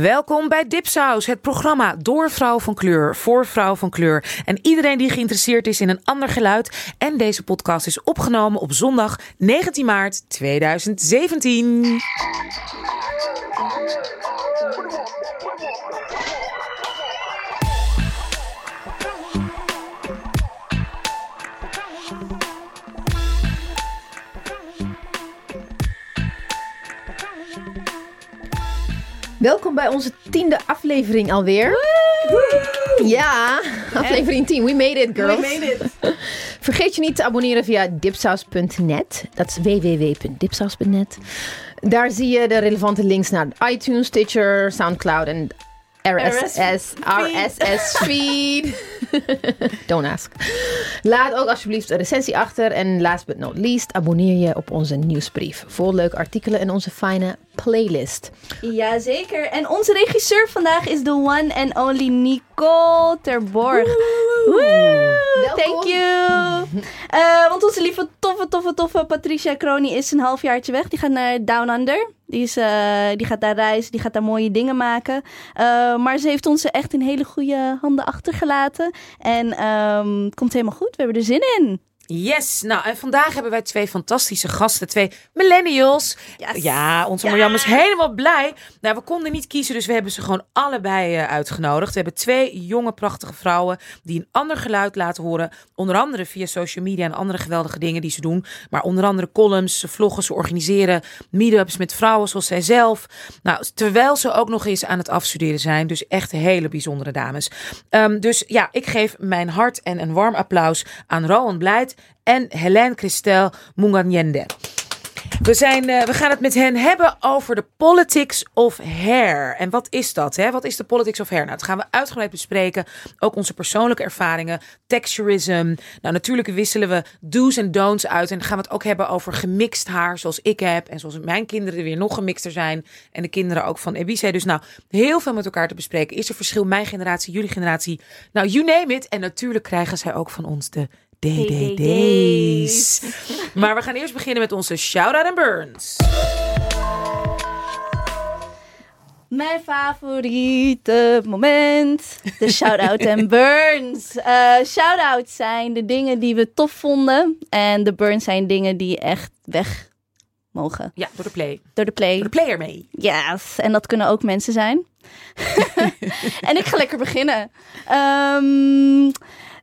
Welkom bij Dipsaus, het programma door vrouw van kleur, voor vrouw van kleur. En iedereen die geïnteresseerd is in een ander geluid. En deze podcast is opgenomen op zondag 19 maart 2017. Welkom bij onze tiende aflevering alweer. Ja, aflevering 10. We made it, girls. We made it. Vergeet je niet te abonneren via dipsaus.net. Dat is www.dipsaus.net. Daar zie je de relevante links naar iTunes, Stitcher, Soundcloud en RSS, RSS feed. Don't ask. Laat ook alsjeblieft een recensie achter. En last but not least, abonneer je op onze nieuwsbrief. Vol leuke artikelen en onze fijne playlist. Jazeker. En onze regisseur vandaag is de one and only Nicole Terborg. Woe! Thank you. Uh, want onze lieve toffe, toffe, toffe Patricia Crony is een halfjaartje weg. Die gaat naar Down Under. Die, is, uh, die gaat daar reizen, die gaat daar mooie dingen maken. Uh, maar ze heeft ons echt in hele goede handen achtergelaten. En um, het komt helemaal goed. We hebben er zin in. Yes, nou en vandaag hebben wij twee fantastische gasten, twee millennials. Yes. Ja, onze Ja. Marjam is helemaal blij. Nou, we konden niet kiezen, dus we hebben ze gewoon allebei eh, uitgenodigd. We hebben twee jonge, prachtige vrouwen die een ander geluid laten horen. Onder andere via social media en andere geweldige dingen die ze doen. Maar onder andere columns, ze vloggen, ze organiseren meetups met vrouwen zoals zij zelf. Nou, terwijl ze ook nog eens aan het afstuderen zijn. Dus echt hele bijzondere dames. Ehm, dus ja, ik geef mijn hart en een warm applaus aan Rowan Blijt en Helene Christel Munganyende. We, zijn, eh, we gaan het met hen hebben over de politics of hair. En wat is dat? Hè? Wat is de politics of hair? Nou, dat gaan we uitgebreid bespreken. Ook onze persoonlijke ervaringen, texturism. Nou, natuurlijk wisselen we do's en don'ts uit. En dan gaan we het ook hebben over gemixt haar, zoals ik heb. En zoals mijn kinderen weer nog gemixter zijn. En de kinderen ook van Ebice. Dus nou, heel veel met elkaar te bespreken. Is er verschil mijn generatie, jullie generatie? Nou, you name it. En natuurlijk krijgen zij ook van ons de DDD's. Maar we gaan eerst beginnen met onze shout-out en burns. Mijn favoriete moment. De shout-out en burns. Eh shout-outs zijn de dingen die we tof vonden. En de burns zijn dingen die echt weg mogen. Ja, door de play. Door de play. Door de player mee. Yes, en dat kunnen ook mensen zijn. en ik ga lekker beginnen. Ehm,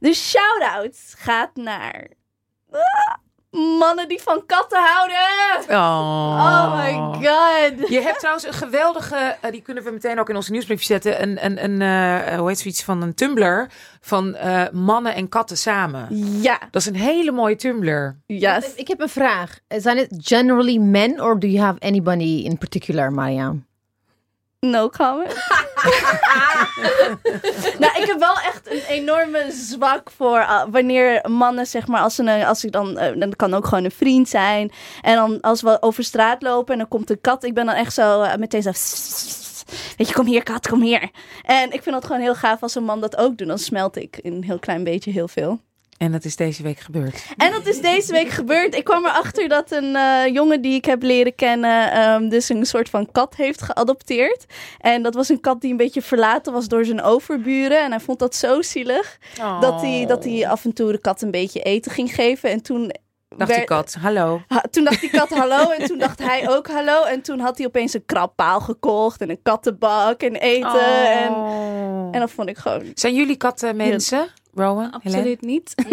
de shout-out gaat naar ah, mannen die van katten houden. Oh. Oh my god. Je hebt trouwens een geweldige, eh, die kunnen we meteen ook in onze nieuwsbrief zetten. Een, een, een eh, hoe heet zoiets van een Tumblr van eh, mannen en katten samen. Ja, Dat is een hele mooie Tumblr. yes. Ik heb een vraag. Zijn het generally men or do you have anybody in particular, Mariam? No comment. nou, ik heb wel echt een enorme zwak voor uh, wanneer mannen, zeg maar, als, ze als ik dan, uh, dan kan ook gewoon een vriend zijn. En dan als we over straat lopen en dan komt een kat, ik ben dan echt zo uh, meteen zo. Weet je, kom hier, kat, kom hier. En ik vind het gewoon heel gaaf als een man dat ook doet. Dan smelt ik een heel klein beetje heel veel. En dat is deze week gebeurd. En dat is deze week gebeurd. Ik kwam erachter dat een uh, jongen die ik heb leren kennen, um, dus een soort van kat heeft geadopteerd. En dat was een kat die een beetje verlaten was door zijn overburen. En hij vond dat zo zielig Oh. dat, hij, dat hij af en toe de kat een beetje eten ging geven. En toen. Dacht die kat, hallo. Ha, toen dacht die kat hallo en toen dacht hij ook hallo. En toen had hij opeens een krabpaal gekocht en een kattenbak en eten. Oh. En, en dat vond ik gewoon... Zijn jullie katten mensen, Rowan? Absoluut niet.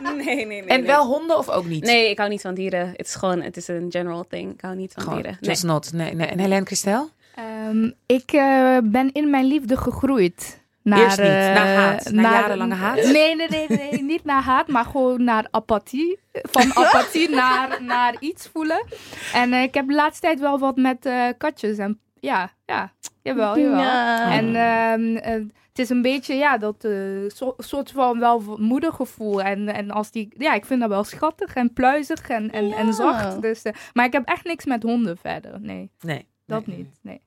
Nee? nee, nee, nee. En nee. wel honden of ook niet? Nee, ik hou niet van dieren. Het is gewoon, het is een general thing. Ik hou niet van Gewoon, dieren. Nee. just not. Nee, nee. En Helene Christel? Ehm, ik eh, ben in mijn liefde gegroeid. Naar, Eerst niet, eh, naar haat, naar jarenlange haat? Nee, nee, nee, nee, niet naar haat, maar gewoon naar apathie. Van apathie naar, naar iets voelen. En eh, ik heb de laatste tijd wel wat met eh, katjes. En ja, ja, jawel, jawel. Ja. En ehm, eh, het is een beetje, ja, dat eh, so- soort van wel moedergevoel. En, en als die, ja, ik vind dat wel schattig en pluizig en, en, en zacht. Dus, eh, maar ik heb echt niks met honden verder. Nee, Nee. dat nee, niet. Nee.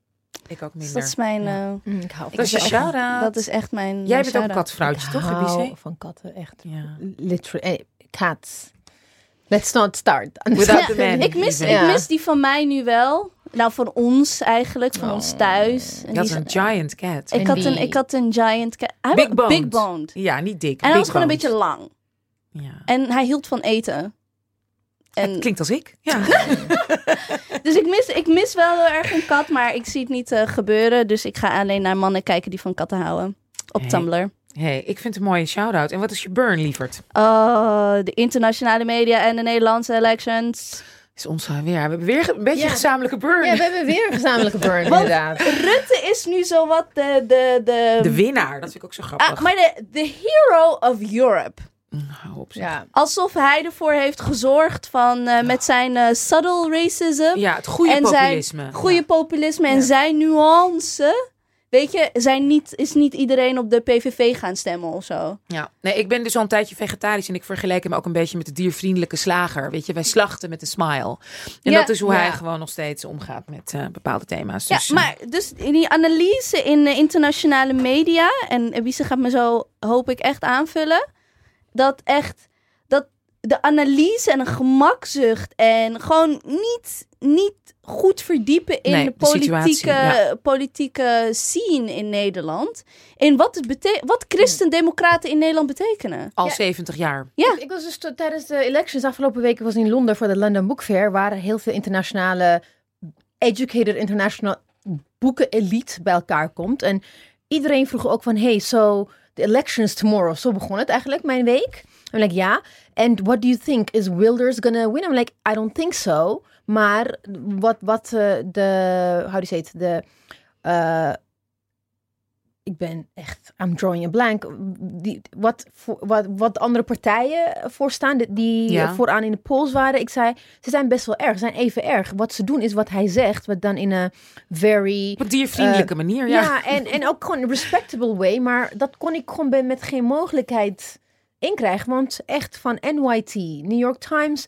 Ik ook Dus minder. dat is mijn... Ja. eh, Mm, ik hou ik Dat is. Dat is echt mijn Jij mijn bent ook katvrouwtje, toch, hou Ebice? van katten, echt. Ja. Literally. eh, cats. Let's not start. Without Ja, the man. Ik mis, ik mis die van mij nu wel. Nou, van ons eigenlijk, van ons thuis. En Je had die een is- giant cat. ik, had een, ik had een giant cat. Hij Big boned. Big boned. Ja, niet dik. En hij was gewoon een beetje lang. Ja. En hij hield van eten. En, Klinkt als ik. Ja. dus ik mis, ik mis wel heel erg een kat, maar ik zie het niet eh, gebeuren. Dus ik ga alleen naar mannen kijken die van katten houden. Op Hey. Tumblr. hey, ik vind het een mooie shout-out. En wat is je burn, lieverd? Oh, de internationale media en de Nederlandse elections. Is ons weer. We hebben weer een beetje Ja. gezamenlijke burn. Ja, we hebben weer een gezamenlijke burn, inderdaad. Rutte is nu zowat de... de, de, De winnaar, dat vind ik ook zo grappig. Ah, maar de, de hero of Europe. Ja. Alsof hij ervoor heeft gezorgd van, eh, met zijn eh, subtle racism. Ja, het goede en populisme. zijn goede populisme en zijn nuance. Weet je, zijn niet, is niet iedereen op de PVV gaan stemmen of zo. Ja, nee, ik ben dus al een tijdje vegetarisch en ik vergelijk hem ook een beetje met de diervriendelijke slager. Weet je, wij slachten met een smile. En Ja, dat is hoe ja. hij gewoon nog steeds omgaat met eh, bepaalde thema's. Ja, Dus, eh, maar dus die analyse in de internationale media, en Wiese gaat me zo, hoop ik, echt aanvullen, dat echt, dat de analyse en een gemakzucht en gewoon niet, niet goed verdiepen in Nee, de de situatie, politieke, politieke scene in Nederland. In wat, het bete- wat christendemocraten in Nederland betekenen. al Ja. 70 jaar. Ja. Ik, ik was dus t- tijdens de elections afgelopen week ik was in Londen voor de London Book Fair, waar heel veel internationale, educated international boeken elite bij elkaar komt. En iedereen vroeg ook van, hey, so the elections tomorrow. Zo begon het eigenlijk, mijn week. I'm like, ja. And what do you think? Is Wilders gonna win? I'm like, I don't think so. Maar wat, wat eh, de, how do you it, de, eh, ik ben echt, I'm drawing a blank. Die, wat, voor, wat, wat andere partijen voorstaan, die- die Ja. vooraan in de polls waren. Ik zei, ze zijn best wel erg, ze zijn even erg. Wat ze doen is wat hij zegt, wat dan in een very... Op diervriendelijke manier, ja. Ja, en, en ook gewoon een respectable way. Maar dat kon ik gewoon met geen mogelijkheid inkrijgen. Want echt van NYT, New York Times,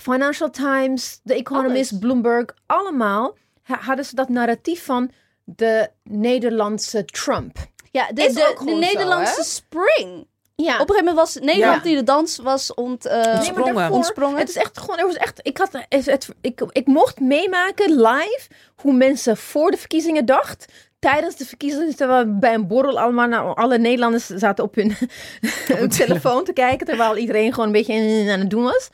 Financial Times, The Economist, Alles. Bloomberg, allemaal ha- hadden ze dat narratief van de Nederlandse Trump. Ja, de, de, zo, Nederlandse spring. Ja, Op een gegeven moment was Nederland Ja. die de dans was ont, eh, Nee, maar Ontsprongen. daarvoor- ontsprongen. Het is echt gewoon, er was echt, ik, had, het, het, ik, ik mocht meemaken live hoe mensen voor de verkiezingen dacht. Tijdens de verkiezingen, terwijl we bij een borrel allemaal, nou, alle Nederlanders zaten op hun, hun telefoon te kijken, terwijl iedereen gewoon een beetje aan het doen was.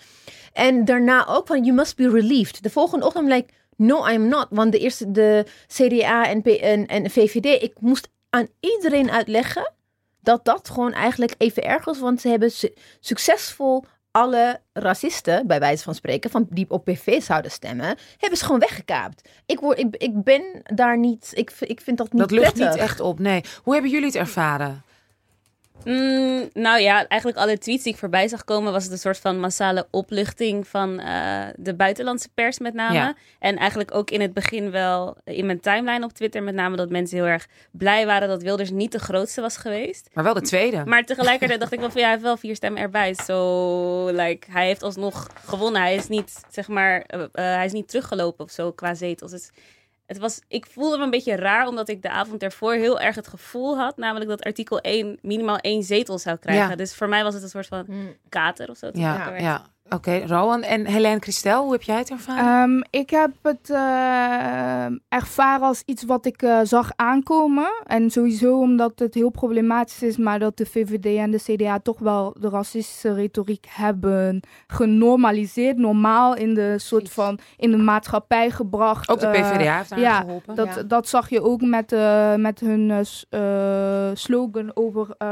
En daarna ook van, you must be relieved. De volgende ochtend like, no, I'm not. Want de eerste, de CDA en, P- en, en VVD, ik moest aan iedereen uitleggen dat dat gewoon eigenlijk even erg was. Want ze hebben su- succesvol alle racisten, bij wijze van spreken, van die op PV zouden stemmen, hebben ze gewoon weggekaapt. Ik, word, ik, ik ben daar niet, ik, ik vind dat niet Dat lucht prettig. niet echt op, nee. Hoe hebben jullie het ervaren? Mm, nou ja, eigenlijk alle tweets die ik voorbij zag komen, was het een soort van massale opluchting van eh, de buitenlandse pers met name. Ja. En eigenlijk ook in het begin wel in mijn timeline op Twitter met name dat mensen heel erg blij waren dat Wilders niet de grootste was geweest. Maar wel de tweede. Maar tegelijkertijd dacht ik wel van ja, hij heeft wel vier stemmen erbij. Zo, like, hij heeft alsnog gewonnen. Hij is niet, zeg maar, eh, eh, hij is niet teruggelopen of zo qua zetels. Dus het was, ik voelde me een beetje raar, omdat ik de avond ervoor heel erg het gevoel had, namelijk dat artikel 1 minimaal één zetel zou krijgen. Ja. Dus voor mij was het een soort van Hmm. kater of zo. ja, ja. Oké, Rowan en Helene Christel, hoe heb jij het ervaren? Ehm, ik heb het eh, ervaren als iets wat ik eh, zag aankomen. En sowieso omdat het heel problematisch is, maar dat de VVD en de CDA toch wel de racistische retoriek hebben genormaliseerd, normaal in de soort van in de maatschappij gebracht. ook de Eh, PvdA heeft daar ja, geholpen. dat, Ja. dat zag je ook met, eh, met hun eh, eh, slogan over, eh,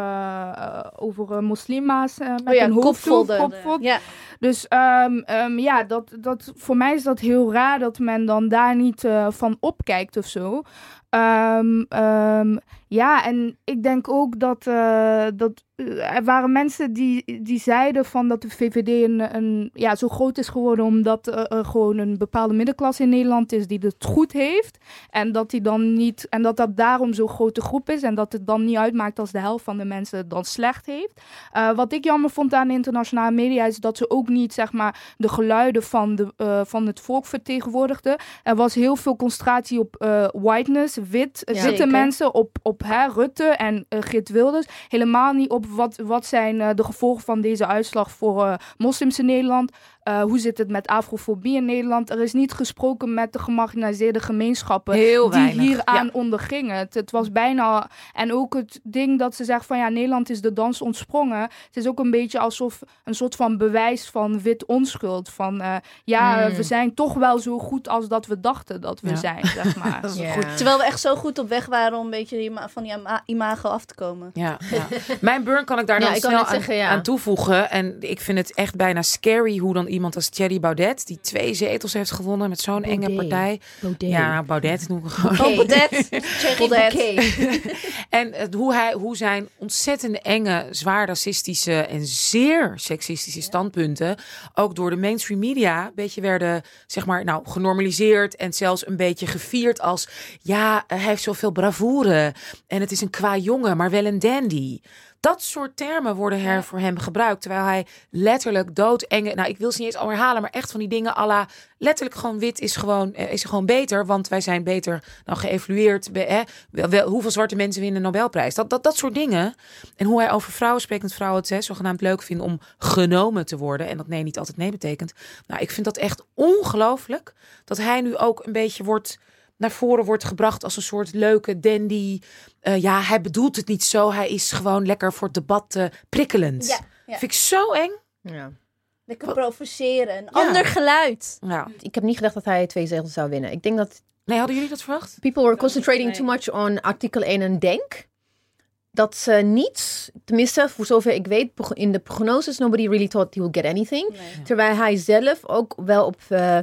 eh, over eh, moslima's. eh, met Oh ja, een hoofddoek, kopvolden. kopvol. Ja. Dus ehm, ehm, ja, dat, dat, voor mij is dat heel raar dat men dan daar niet eh, van opkijkt of zo. Ehm, ja, en ik denk ook dat, eh, dat eh, er waren mensen die, die zeiden van dat de VVD een, een, ja, zo groot is geworden omdat er er gewoon een bepaalde middenklasse in Nederland is die het goed heeft. En dat, die dan niet, en dat dat daarom zo'n grote groep is en dat het dan niet uitmaakt als de helft van de mensen het dan slecht heeft. Eh, wat ik jammer vond aan de internationale media is dat ze ook niet zeg maar, de geluiden van, de, eh, van het volk vertegenwoordigden. Er was heel veel concentratie op eh, whiteness, wit, Ja. witte Zeker. mensen, op, op Rutte en eh Geert Wilders. Helemaal niet op wat, wat zijn eh, de gevolgen van deze uitslag voor eh, moslims in Nederland. Eh, hoe zit het met afrofobie in Nederland. Er is niet gesproken met de gemarginaliseerde gemeenschappen Heel die weinig. hieraan Ja. ondergingen. Het, het was bijna... En ook het ding dat ze zegt van ja, Nederland is de dans ontsprongen. Het is ook een beetje alsof een soort van bewijs van wit onschuld. Van eh, ja, Mm. we zijn toch wel zo goed als dat we dachten dat we Ja. zijn, zeg maar. Dat is Ja. goed. Terwijl we echt zo goed op weg waren om een beetje van die ima- imago af te komen. Ja, ja. Mijn burn kan ik daar Ja, dan snel aan, zeggen, ja. aan toevoegen. En ik vind het echt bijna scary hoe dan iemand als Thierry Baudet, die twee zetels heeft gewonnen met zo'n enge partij. Baudet. Ja, Baudet noem ik gewoon. Oh, Baudet. Thierry Baudet. En het, hoe, hij, hoe zijn ontzettend enge, zwaar racistische en zeer seksistische standpunten ook door de mainstream media een beetje werden, zeg maar, nou, genormaliseerd en zelfs een beetje gevierd als, ja, hij heeft zoveel bravoure en het is een qua jongen, maar wel een dandy. Dat soort termen worden er voor hem gebruikt. Terwijl hij letterlijk doodenge... Nou, ik wil ze niet eens al herhalen, maar echt van die dingen à la... Letterlijk gewoon wit is gewoon, eh, is gewoon beter. Want wij zijn beter dan geëvalueerd. Hè? Wel, hoeveel zwarte mensen winnen Nobelprijs? Dat, dat, dat soort dingen. En hoe hij over vrouwen spreekt. Dat vrouwen het hè, zogenaamd leuk vinden om genomen te worden. En dat nee niet altijd nee betekent. Nou, ik vind dat echt ongelooflijk. Dat hij nu ook een beetje wordt naar voren wordt gebracht als een soort leuke dandy. Eh, ja, hij bedoelt het niet zo. Hij is gewoon lekker voor het debat eh, prikkelend. Ja, ja. Vind ik zo eng. Ja. Lekker provoceren. Een ander geluid. Ja. Ik heb niet gedacht dat hij twee zetels zou winnen. Ik denk dat Nee, hadden jullie dat verwacht? people were concentrating nee. too much on artikel 1 en denk. Dat ze niet, tenminste voor zover ik weet, in de prognoses, nobody really thought he would get anything. Nee. Terwijl hij zelf ook wel op eh,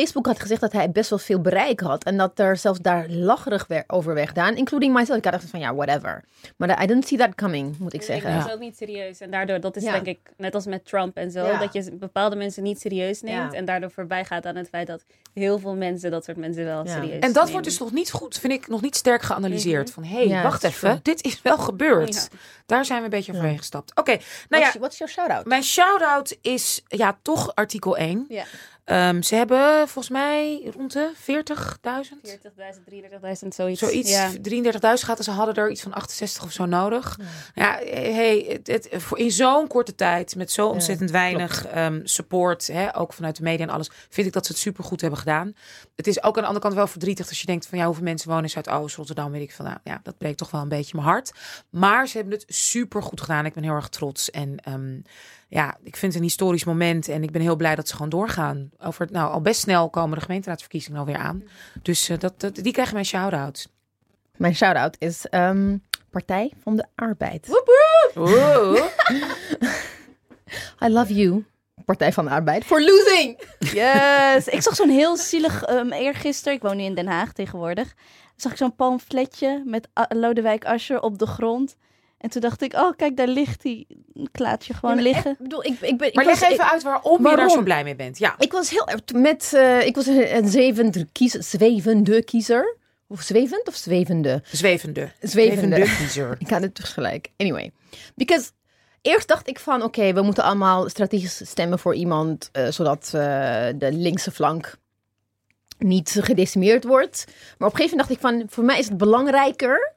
Facebook had gezegd dat hij best wel veel bereik had. En dat er zelfs daar lacherig over werd gedaan, including myself. Ik had echt van ja, whatever. Maar I didn't see that coming, moet ik zeggen. Ja. het ook niet serieus. En daardoor, dat is Ja. denk ik, net als met Trump en zo, Ja. dat je bepaalde mensen niet serieus neemt. Ja. En daardoor voorbij gaat aan het feit dat heel veel mensen dat soort mensen wel Ja. serieus En dat nemen. wordt dus nog niet goed, vind ik, nog niet sterk geanalyseerd. Van, hé, hey, Ja, wacht dat is even, true. dit is wel gebeurd. Ja. Daar zijn we een beetje overheen gestapt. Oké, nou What's, ja, what's your shout-out? mijn shout-out is ja, toch artikel 1. Ja. Ehm, ze hebben volgens mij rond de 40.000. 40.000, 33.000, zoiets. Zoiets, Ja. 33.000 gaat en ze hadden er iets van 68 of zo nodig. Ja, hey, het, het, voor in zo'n korte tijd, met zo ontzettend weinig ehm, support, hè, ook vanuit de media en alles, vind ik dat ze het supergoed hebben gedaan. Het is ook aan de andere kant wel verdrietig als je denkt van ja, hoeveel mensen wonen in Zuidoost, Rotterdam, weet ik van nou ja, dat breekt toch wel een beetje mijn hart. Maar ze hebben het supergoed gedaan. Ik ben heel erg trots en ehm, ja, ik vind het een historisch moment en ik ben heel blij dat ze gewoon doorgaan. Over, nou, al best snel komen de gemeenteraadsverkiezingen alweer aan. Dus eh, dat, dat, die krijgen mijn shout-out. Mijn shout-out is ehm, Partij van de Arbeid. Oeh. I love you, Partij van de Arbeid, for losing. Yes. ik zag zo'n heel zielig, um, eergisteren, ik woon nu in Den Haag tegenwoordig, zag ik zo'n pamfletje met A- Lodewijk Asscher op de grond. En toen dacht ik, oh kijk, daar ligt hij, een klaatje gewoon Ja, liggen. Ik bedoel, ik, ik ben, ik Maar was, leg even ik, uit waarom, je daar zo blij mee bent. Ja. ik was heel erg met, eh, ik was een, een zwevende kiezer, zwevende kiezer. Of zwevend of zwevende? Zwevende. Zwevende. kiezer. Ik had het dus gelijk. Anyway. Because eerst dacht ik van, oké, we moeten allemaal strategisch stemmen voor iemand, eh, zodat eh, de linkse flank niet gedecimeerd wordt. Maar op een gegeven moment dacht ik van, voor mij is het belangrijker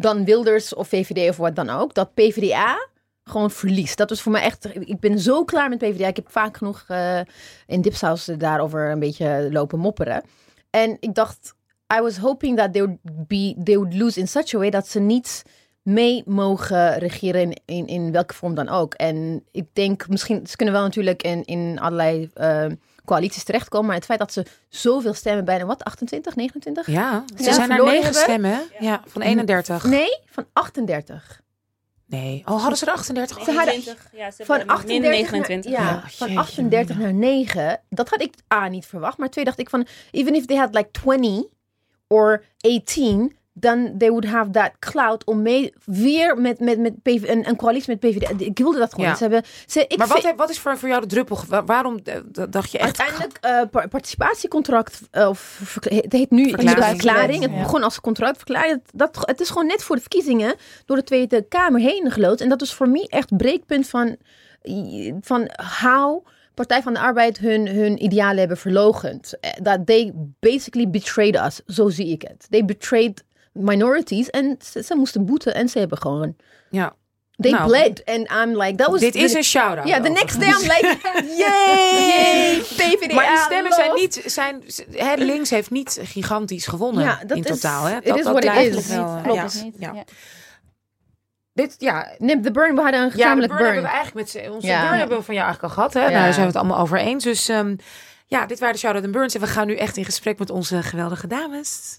dan Wilders of VVD of wat dan ook, dat PvdA gewoon verliest. Dat was voor mij echt, ik ben zo klaar met PvdA. Ik heb vaak genoeg eh, in Dipsaus daarover een beetje lopen mopperen. En ik dacht, I was hoping that they would be, they would lose in such a way dat ze niet mee mogen regeren in, in, in welke vorm dan ook. En ik denk misschien, ze kunnen wel natuurlijk in, in allerlei eh, coalities terechtkomen, maar het feit dat ze zoveel stemmen, bijna wat, 28, 29? Ja, ze Ja, zijn naar verloren negen hebben. stemmen. hè? Ja, van 31. Nee, van 38. Nee. Oh, hadden ze er 38? Ze hadden- 29, ja, ze Van hebben 38, 29. naar, ja, Ja, van jeetje, 38 naar 9. Dat had ik A niet verwacht. Maar twee dacht ik van, even if they had like 20 or 18, then they would have that cloud om mee weer met, met, met PV, een, een coalitie met PVD. Ik wilde dat gewoon. Ja. Ze hebben, ze, ik Maar wat, vind- wat is voor, voor jou de druppel? Wa- Waarom dacht je echt... Uiteindelijk, eh, par- participatiecontract, eh, of het heet nu Verklaring. verklaring. Het Ja. begon als contractverklaring. Dat, het is gewoon net voor de verkiezingen door de Tweede Kamer heen gelood. En dat is voor mij echt breekpunt van, van how Partij van de Arbeid hun, hun idealen hebben verlogend. Eh, Dat they basically betrayed us. Zo zie ik het. They betrayed minorities. En ze, ze moesten boeten en ze hebben gewoon Ja. They Nou, bled. And I'm like, that was... Dit is een shout-out. Ja, the next day I'm like, yay! PvdA Maar die stemmen zijn niet, zijn, hè, links heeft niet gigantisch gewonnen Ja, dat in is- totaal. Hè? it Dat, is dat what it blijft is. wel, eh, Klopt ja, het ja. Ja. Dit, ja, Nip the burn, we hadden een ja, de gezamenlijk burn, burn. hebben we eigenlijk met onze Ja. burn hebben we van jou eigenlijk al gehad. Hè? Ja. Nou, daar zijn we het allemaal over eens. Dus ehm, ja, dit waren de shout-out en burns. En we gaan nu echt in gesprek met onze geweldige dames.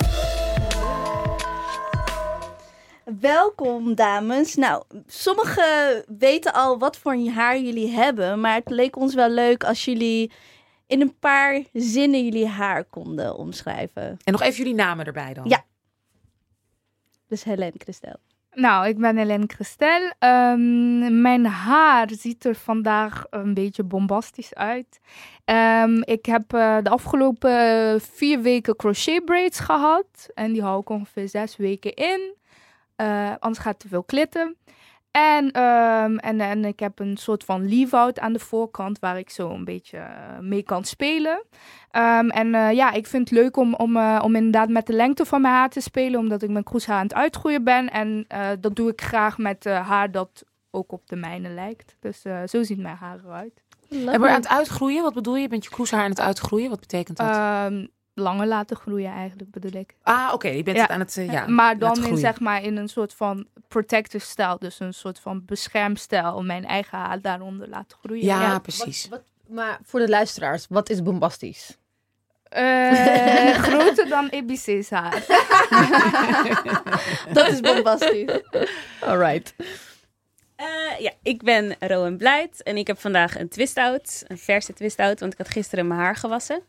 Welkom, dames. Nou, sommigen weten al wat voor haar jullie hebben, maar het leek ons wel leuk als jullie in een paar zinnen jullie haar konden omschrijven. En nog even jullie namen erbij dan. Ja. Dus Helen, Christel. Nou, ik ben Helene Christel. Ehm, mijn haar ziet er vandaag een beetje bombastisch uit. Ehm, ik heb eh, de afgelopen vier weken crochet braids gehad. En die hou ik ongeveer zes weken in. Eh, anders gaat het te veel klitten. En, ehm, en, en ik heb een soort van leave-out aan de voorkant waar ik zo een beetje eh, mee kan spelen. Ehm, en eh, ja, ik vind het leuk om, om, eh, om inderdaad met de lengte van mijn haar te spelen, omdat ik mijn kroeshaar aan het uitgroeien ben. En eh, dat doe ik graag met eh, haar dat ook op de mijne lijkt. Dus eh, zo ziet mijn haar eruit. En we aan het uitgroeien, wat bedoel je? Je bent je kroeshaar aan het uitgroeien, wat betekent dat? Ehm, langer laten groeien eigenlijk, bedoel ik. ah, oké, je bent ja. het aan het, eh, ja, maar dan in, zeg maar, in een soort van protective stijl, dus een soort van beschermstijl, om mijn eigen haar daaronder laten groeien. Ja, precies. Wat, wat, maar voor de luisteraars, wat is bombastisch? Eh, groter dan EBC's haar. Dat is bombastisch. Alright. Eh, ja, ik ben Rowan Blijt en ik heb vandaag een twist-out, een verse twist-out, want ik had gisteren mijn haar gewassen.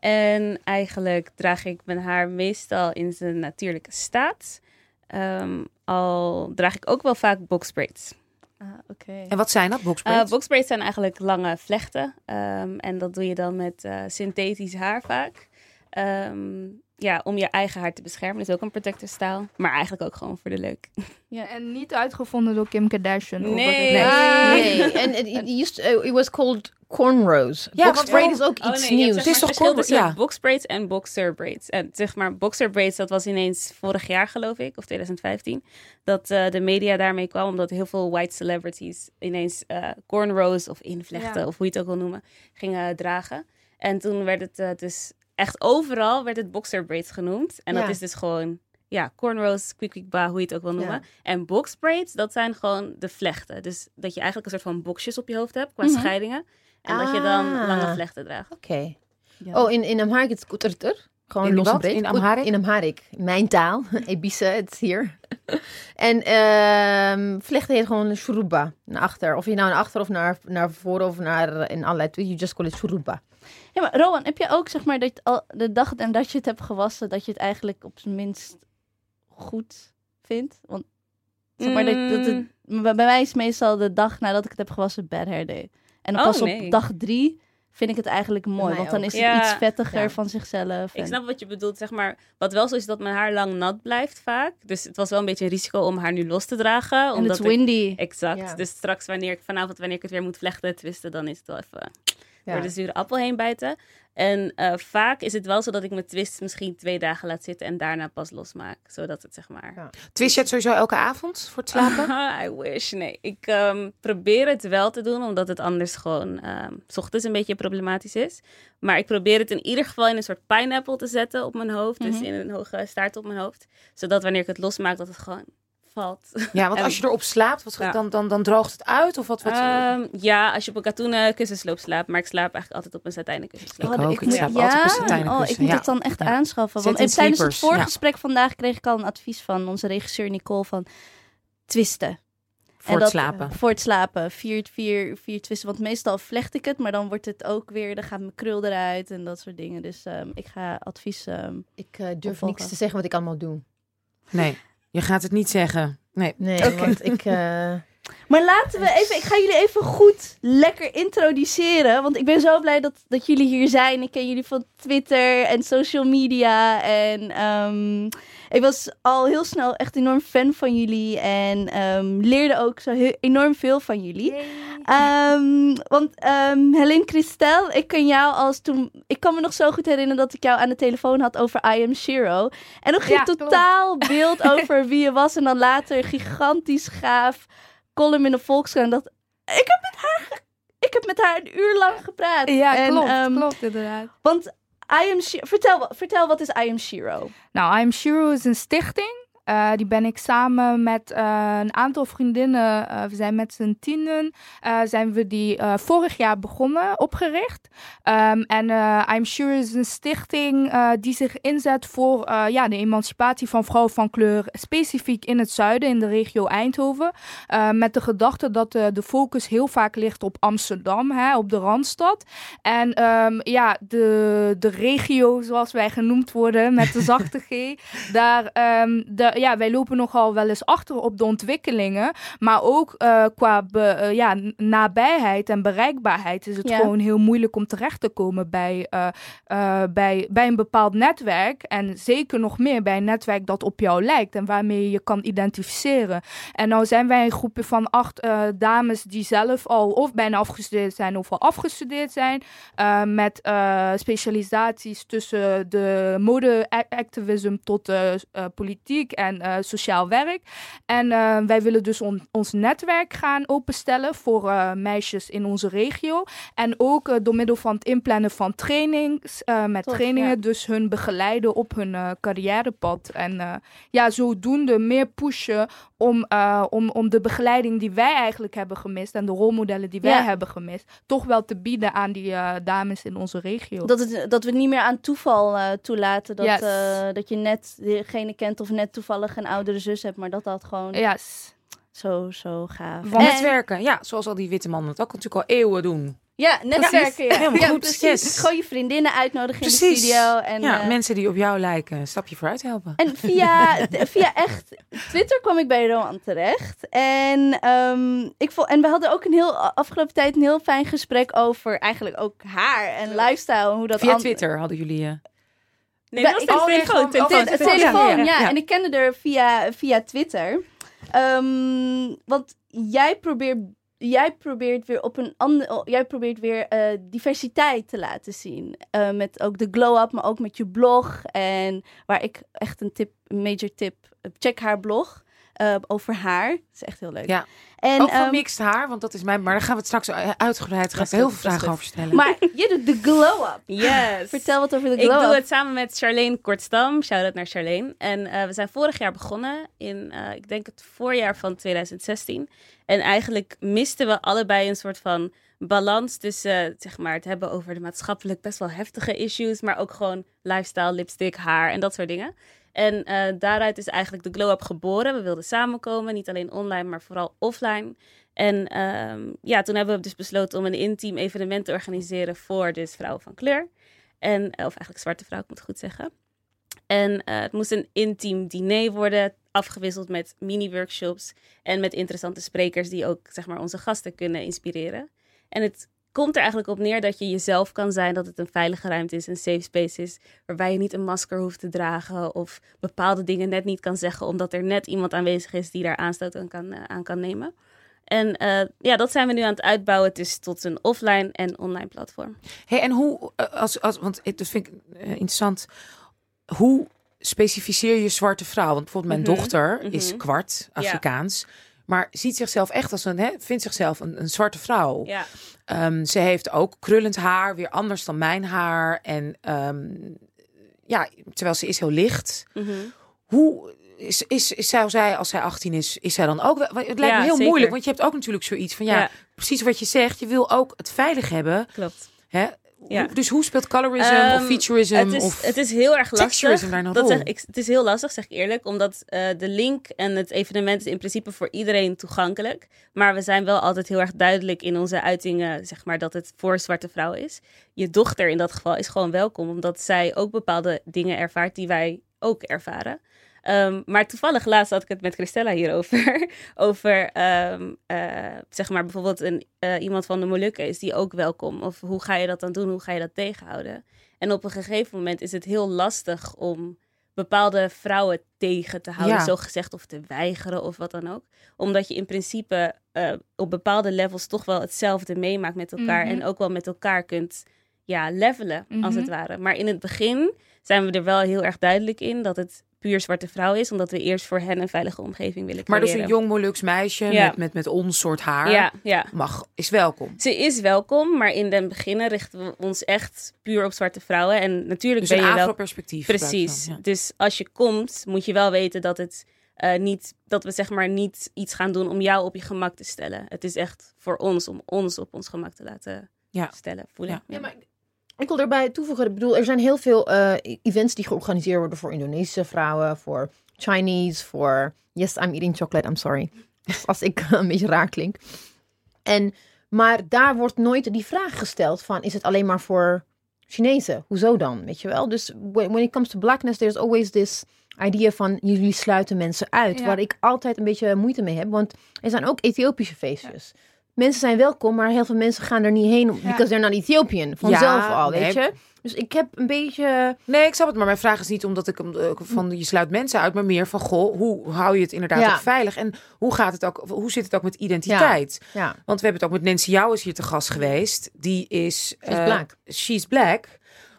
En eigenlijk draag ik mijn haar meestal in zijn natuurlijke staat. Ehm, al draag ik ook wel vaak box braids. Ah, oké. En wat zijn dat, Eh boxbraids? box braids zijn eigenlijk lange vlechten. ehm, en dat doe je dan met eh, synthetisch haar vaak. Ehm, ja, om je eigen haar te beschermen. Dus ook een protective style. Maar eigenlijk ook gewoon voor de leuk. En niet uitgevonden door Kim Kardashian. Nee. het is. Ah, nee. En it, it used uh, it was called cornrows. Ja, Box want braid waarom- is ook Oh iets nee, nieuws. zeg is toch verschil cornrow- tussen ja. box braids en boxer braids. En zeg maar, boxer braids, dat was ineens vorig jaar geloof ik, of 2015. Dat eh, de media daarmee kwam, omdat heel veel white celebrities ineens eh cornrows of invlechten, Ja. of hoe je het ook wil noemen, gingen dragen. En toen werd het eh, dus echt overal werd het boxer braids genoemd. En Ja. dat is dus gewoon, ja, cornrows, quick quick ba, hoe je het ook wil noemen. Ja. En box braids, dat zijn gewoon de vlechten. Dus dat je eigenlijk een soort van boxjes op je hoofd hebt, qua Mhm. scheidingen. En dat je dan Ah. lange vlechten draagt. Oké. Ja. Oh, in, in Amharic het kuterter. Gewoon In breed. In Amharic? In Amharic. Mijn taal. Ibiza, het is hier. en ehm vlechten heet gewoon shuruba. Naar achter. Of je nou naar achter of naar, naar voren of naar eh, in allerlei. You just call it shuruba. Ja, maar Rowan, heb je ook zeg maar dat je al de dag en dat je het hebt gewassen, dat je het eigenlijk op zijn minst goed vindt? Want zeg maar dat, dat het, Mm. bij mij is meestal de dag nadat ik het heb gewassen bad hair day. En dan Oh, pas nee. op dag drie vind ik het eigenlijk mooi, want dan ook. is het Ja. iets vettiger Ja. van zichzelf. Ik snap wat je bedoelt, zeg maar. Wat wel zo is dat mijn haar lang nat blijft vaak. Dus het was wel een beetje een risico om haar nu los te dragen. En het is ik- windy. Exact. Ja. Dus straks wanneer ik vanavond, wanneer ik het weer moet vlechten, twisten, dan is het wel even Ja. door de zure appel heen bijten. En eh, vaak is het wel zo dat ik mijn twist misschien twee dagen laat zitten en daarna pas losmaak. Zodat het zeg maar... Ja. Twist je het sowieso elke avond voor het slapen? I wish. Nee, ik ehm, probeer het wel te doen, omdat het anders gewoon ehm, 's ochtends een beetje problematisch is. Maar ik probeer het in ieder geval in een soort pineapple te zetten op mijn hoofd. Dus Mhm. in een hoge staart op mijn hoofd. Zodat wanneer ik het losmaak, dat het gewoon valt. Ja, want En- als je erop slaapt, wat, Ja. dan, dan, dan droogt het uit? Of wat? wat Ehm, ja, als je op een katoenen kussensloop slaapt. Maar ik slaap eigenlijk altijd op een satijnen kussensloop. Ik Oh, ik Ik slaap ja? altijd op een satijnen Oh, ik moet ja. het dan echt Ja. aanschaffen. Want en tijdens het voorgesprek vandaag kreeg ik al een advies van onze regisseur Nicole van twisten. Voor het dat- slapen. Voor het slapen. Vier, vier, vier twisten. Want meestal vlecht ik het, maar dan wordt het ook weer, dan gaat mijn krul eruit en dat soort dingen. Dus ehm, ik ga advies. ehm, Ik eh, durf Opvolgen. niks te zeggen wat ik allemaal doe. Nee, je gaat het niet zeggen. Nee. Nee, want ik... eh, Maar laten we even, ik ga jullie even goed lekker introduceren. Want ik ben zo blij dat, dat jullie hier zijn. Ik ken jullie van Twitter en social media. En ehm, ik was al heel snel echt enorm fan van jullie. En ehm, leerde ook zo heel, enorm veel van jullie. Ehm, want Helene Christel, ik ken jou als toen. Ik kan me nog zo goed herinneren dat ik jou aan de telefoon had over I Am Shiro. En dan ging Ja, totaal beeld over wie je was. En dan later gigantisch gaaf column in de Volkskrant. Dat, ik, heb met haar, ik heb met haar een uur lang gepraat. Ja, En, klopt, ehm, klopt inderdaad. Want I am Shi- vertel, vertel, wat is I am Shiro? Nou, I'm Shiro is een stichting. Eh, die ben ik samen met eh, een aantal vriendinnen, eh, we zijn met z'n tienen, zijn we die vorig jaar begonnen, opgericht. Ehm, en I'm Sure is een stichting die zich inzet voor ja, de emancipatie van vrouwen van kleur, specifiek in het zuiden, in de regio Eindhoven. Met de gedachte dat de focus heel vaak ligt op Amsterdam, hè, op de Randstad. En ehm, ja, de, de regio, zoals wij genoemd worden, met de zachte G, daar, ehm, de, ja, wij lopen nogal wel eens achter op de ontwikkelingen. Maar ook eh, qua be- eh, ja, nabijheid en bereikbaarheid is het Ja. gewoon heel moeilijk om terecht te komen bij, eh, bij, bij een bepaald netwerk. En zeker nog meer bij een netwerk dat op jou lijkt en waarmee je je kan identificeren. En nou zijn wij een groepje van acht dames die zelf al of bijna afgestudeerd zijn of al afgestudeerd zijn. met specialisaties tussen de mode-activism tot politiek en eh, sociaal werk. En eh, wij willen dus on- ons netwerk gaan openstellen voor eh, meisjes in onze regio. En ook door middel van het inplannen van trainings, met Tof, trainingen, ja. dus hun begeleiden op hun carrièrepad. En ja, zodoende meer pushen om, om, om de begeleiding die wij eigenlijk hebben gemist en de rolmodellen die wij Ja. hebben gemist, toch wel te bieden aan die dames in onze regio. Dat, het, dat we niet meer aan toeval toelaten. Dat, Yes. dat je net degene kent of net toevallig een oudere zus hebt. Maar dat dat gewoon Yes. zo, zo gaaf. Want- En- Netwerken, ja, zoals al die witte mannen het ook natuurlijk al eeuwen doen. Ja, netwerken. Ja, Helemaal ja goed, precies. yes. Gewoon je vriendinnen uitnodigen in de studio. En, ja, eh, mensen die op jou lijken, een stapje vooruit helpen. En via, via echt Twitter kwam ik bij Roan terecht. En, ehm, ik vo- en we hadden ook een heel afgelopen tijd een heel fijn gesprek over eigenlijk ook haar en lifestyle. en Hoe dat Via Twitter hadden jullie... eh, Nee, dat oh, nee, telefoon. Oh, telefoon. telefoon, Ja. En ik kende er via, via Twitter. Ehm, want jij probeert, jij probeert weer op een ander, jij probeert weer eh, diversiteit te laten zien. Eh, met ook de glow up, maar ook met je blog. En waar ik echt een tip, een major tip, check haar blog. Eh, over haar. Dat is echt heel leuk. Ja. En, ook voor ehm, mixed haar, want dat is mijn... Maar daar gaan we het straks eh, uitgebreid gaan is we heel veel vragen over stellen. maar je doet de glow up. Yes. Vertel wat over de Ik glow doe het samen met Charlene Kortstam. Shout-out naar Charlene. En eh, we zijn vorig jaar begonnen in, eh, ik denk het voorjaar van 2016. En eigenlijk misten we allebei een soort van balans tussen, zeg maar, het hebben over de maatschappelijk best wel heftige issues, maar ook gewoon lifestyle, lipstick, haar en dat soort dingen. En eh, daaruit is eigenlijk de Glow Up geboren. We wilden samenkomen, niet alleen online, maar vooral offline. En ehm, ja, toen hebben we dus besloten om een intiem evenement te organiseren voor dus vrouwen van kleur. En, eh, of eigenlijk zwarte vrouw, ik moet goed zeggen. En eh, het moest een intiem diner worden, afgewisseld met mini-workshops en met interessante sprekers die ook zeg maar, onze gasten kunnen inspireren. En het komt er eigenlijk op neer dat je jezelf kan zijn, dat het een veilige ruimte is, een safe space is, waarbij je niet een masker hoeft te dragen of bepaalde dingen net niet kan zeggen, omdat er net iemand aanwezig is die daar aanstoot aan kan, eh, aan kan nemen. En eh, ja, dat zijn we nu aan het uitbouwen. Het is tot een offline en online platform. Hey, en hoe, eh, als, als, want dat vind ik interessant. Hoe specificeer je zwarte vrouw? Want bijvoorbeeld mijn Mhm, dochter mhm. is kwart Ja. Maar ziet zichzelf echt als een, hè, vindt zichzelf een, een zwarte vrouw. Ja. Ehm, ze heeft ook krullend haar, weer anders dan mijn haar. En ehm, ja, terwijl ze is heel licht. Mhm. Hoe is, is, is, zou zij, als zij 18 is, is zij dan ook wel? Het lijkt Ja, me heel zeker. moeilijk, want je hebt ook natuurlijk zoiets van ja, Ja. precies wat je zegt. Je wil ook het veilig hebben. Klopt. Hè? Ja. Hoe- Dus hoe speelt colorism Ehm, of featurism Het is, of het is heel erg lastig. daar Dat zeg, ik, het is heel lastig, zeg ik eerlijk, omdat eh, de link en het evenement is in principe voor iedereen toegankelijk. Maar we zijn wel altijd heel erg duidelijk in onze uitingen, zeg maar, dat het voor zwarte vrouwen is. Je dochter in dat geval is gewoon welkom, omdat zij ook bepaalde dingen ervaart die wij ook ervaren. Ehm, maar toevallig laatst had ik het met Christella hierover. over, ehm, eh, zeg maar, bijvoorbeeld een, eh, iemand van de Molukken is die ook welkom. Of hoe ga je dat dan doen? Hoe ga je dat tegenhouden? En op een gegeven moment is het heel lastig om bepaalde vrouwen tegen te houden, Ja. zo gezegd, of te weigeren of wat dan ook. Omdat je in principe eh, op bepaalde levels toch wel hetzelfde meemaakt met elkaar Mhm. en ook wel met elkaar kunt ja, levelen, als Mhm. het ware. Maar in het begin zijn we er wel heel erg duidelijk in dat het puur zwarte vrouw is, omdat we eerst voor hen een veilige omgeving willen Maar creëren. dus een jong Molux meisje Ja. met, met, met ons soort haar Ja, ja. mag, is welkom. Ze is welkom, maar in den beginnen richten we ons echt puur op zwarte vrouwen. En natuurlijk Dus ben een je wel... afro-perspectief. Precies. Dus als je komt, moet je wel weten dat het eh, niet... Dat we zeg maar niet iets gaan doen om jou op je gemak te stellen. Het is echt voor ons, om ons op ons gemak te laten Ja. stellen, voelen. Ja. Ja, maar ik wil erbij toevoegen, ik bedoel, er zijn heel veel eh, events die georganiseerd worden voor Indonesische vrouwen, voor Chinese, voor yes, I'm eating chocolate, I'm sorry. Als ik een beetje raar klink. En, maar daar wordt nooit die vraag gesteld van, is het alleen maar voor Chinezen? Hoezo dan, weet je wel? Dus when, when it comes to blackness, there's always this idea van, jullie sluiten mensen uit. Ja. Waar ik altijd een beetje moeite mee heb, want er zijn ook Ethiopische feestjes. Mensen zijn welkom, maar heel veel mensen gaan er niet heen, because they're not Ethiopian. Vanzelf Ja, al, nee. weet je? Dus ik heb een beetje... Nee, ik snap het, maar mijn vraag is niet omdat ik eh, van je sluit mensen uit, maar meer van goh, hoe hou je het inderdaad Ja. ook veilig en hoe gaat het ook, hoe zit het ook met identiteit? Ja, Want we hebben het ook met Nancy Jouw is hier te gast geweest. Die is She's eh, black. She's black.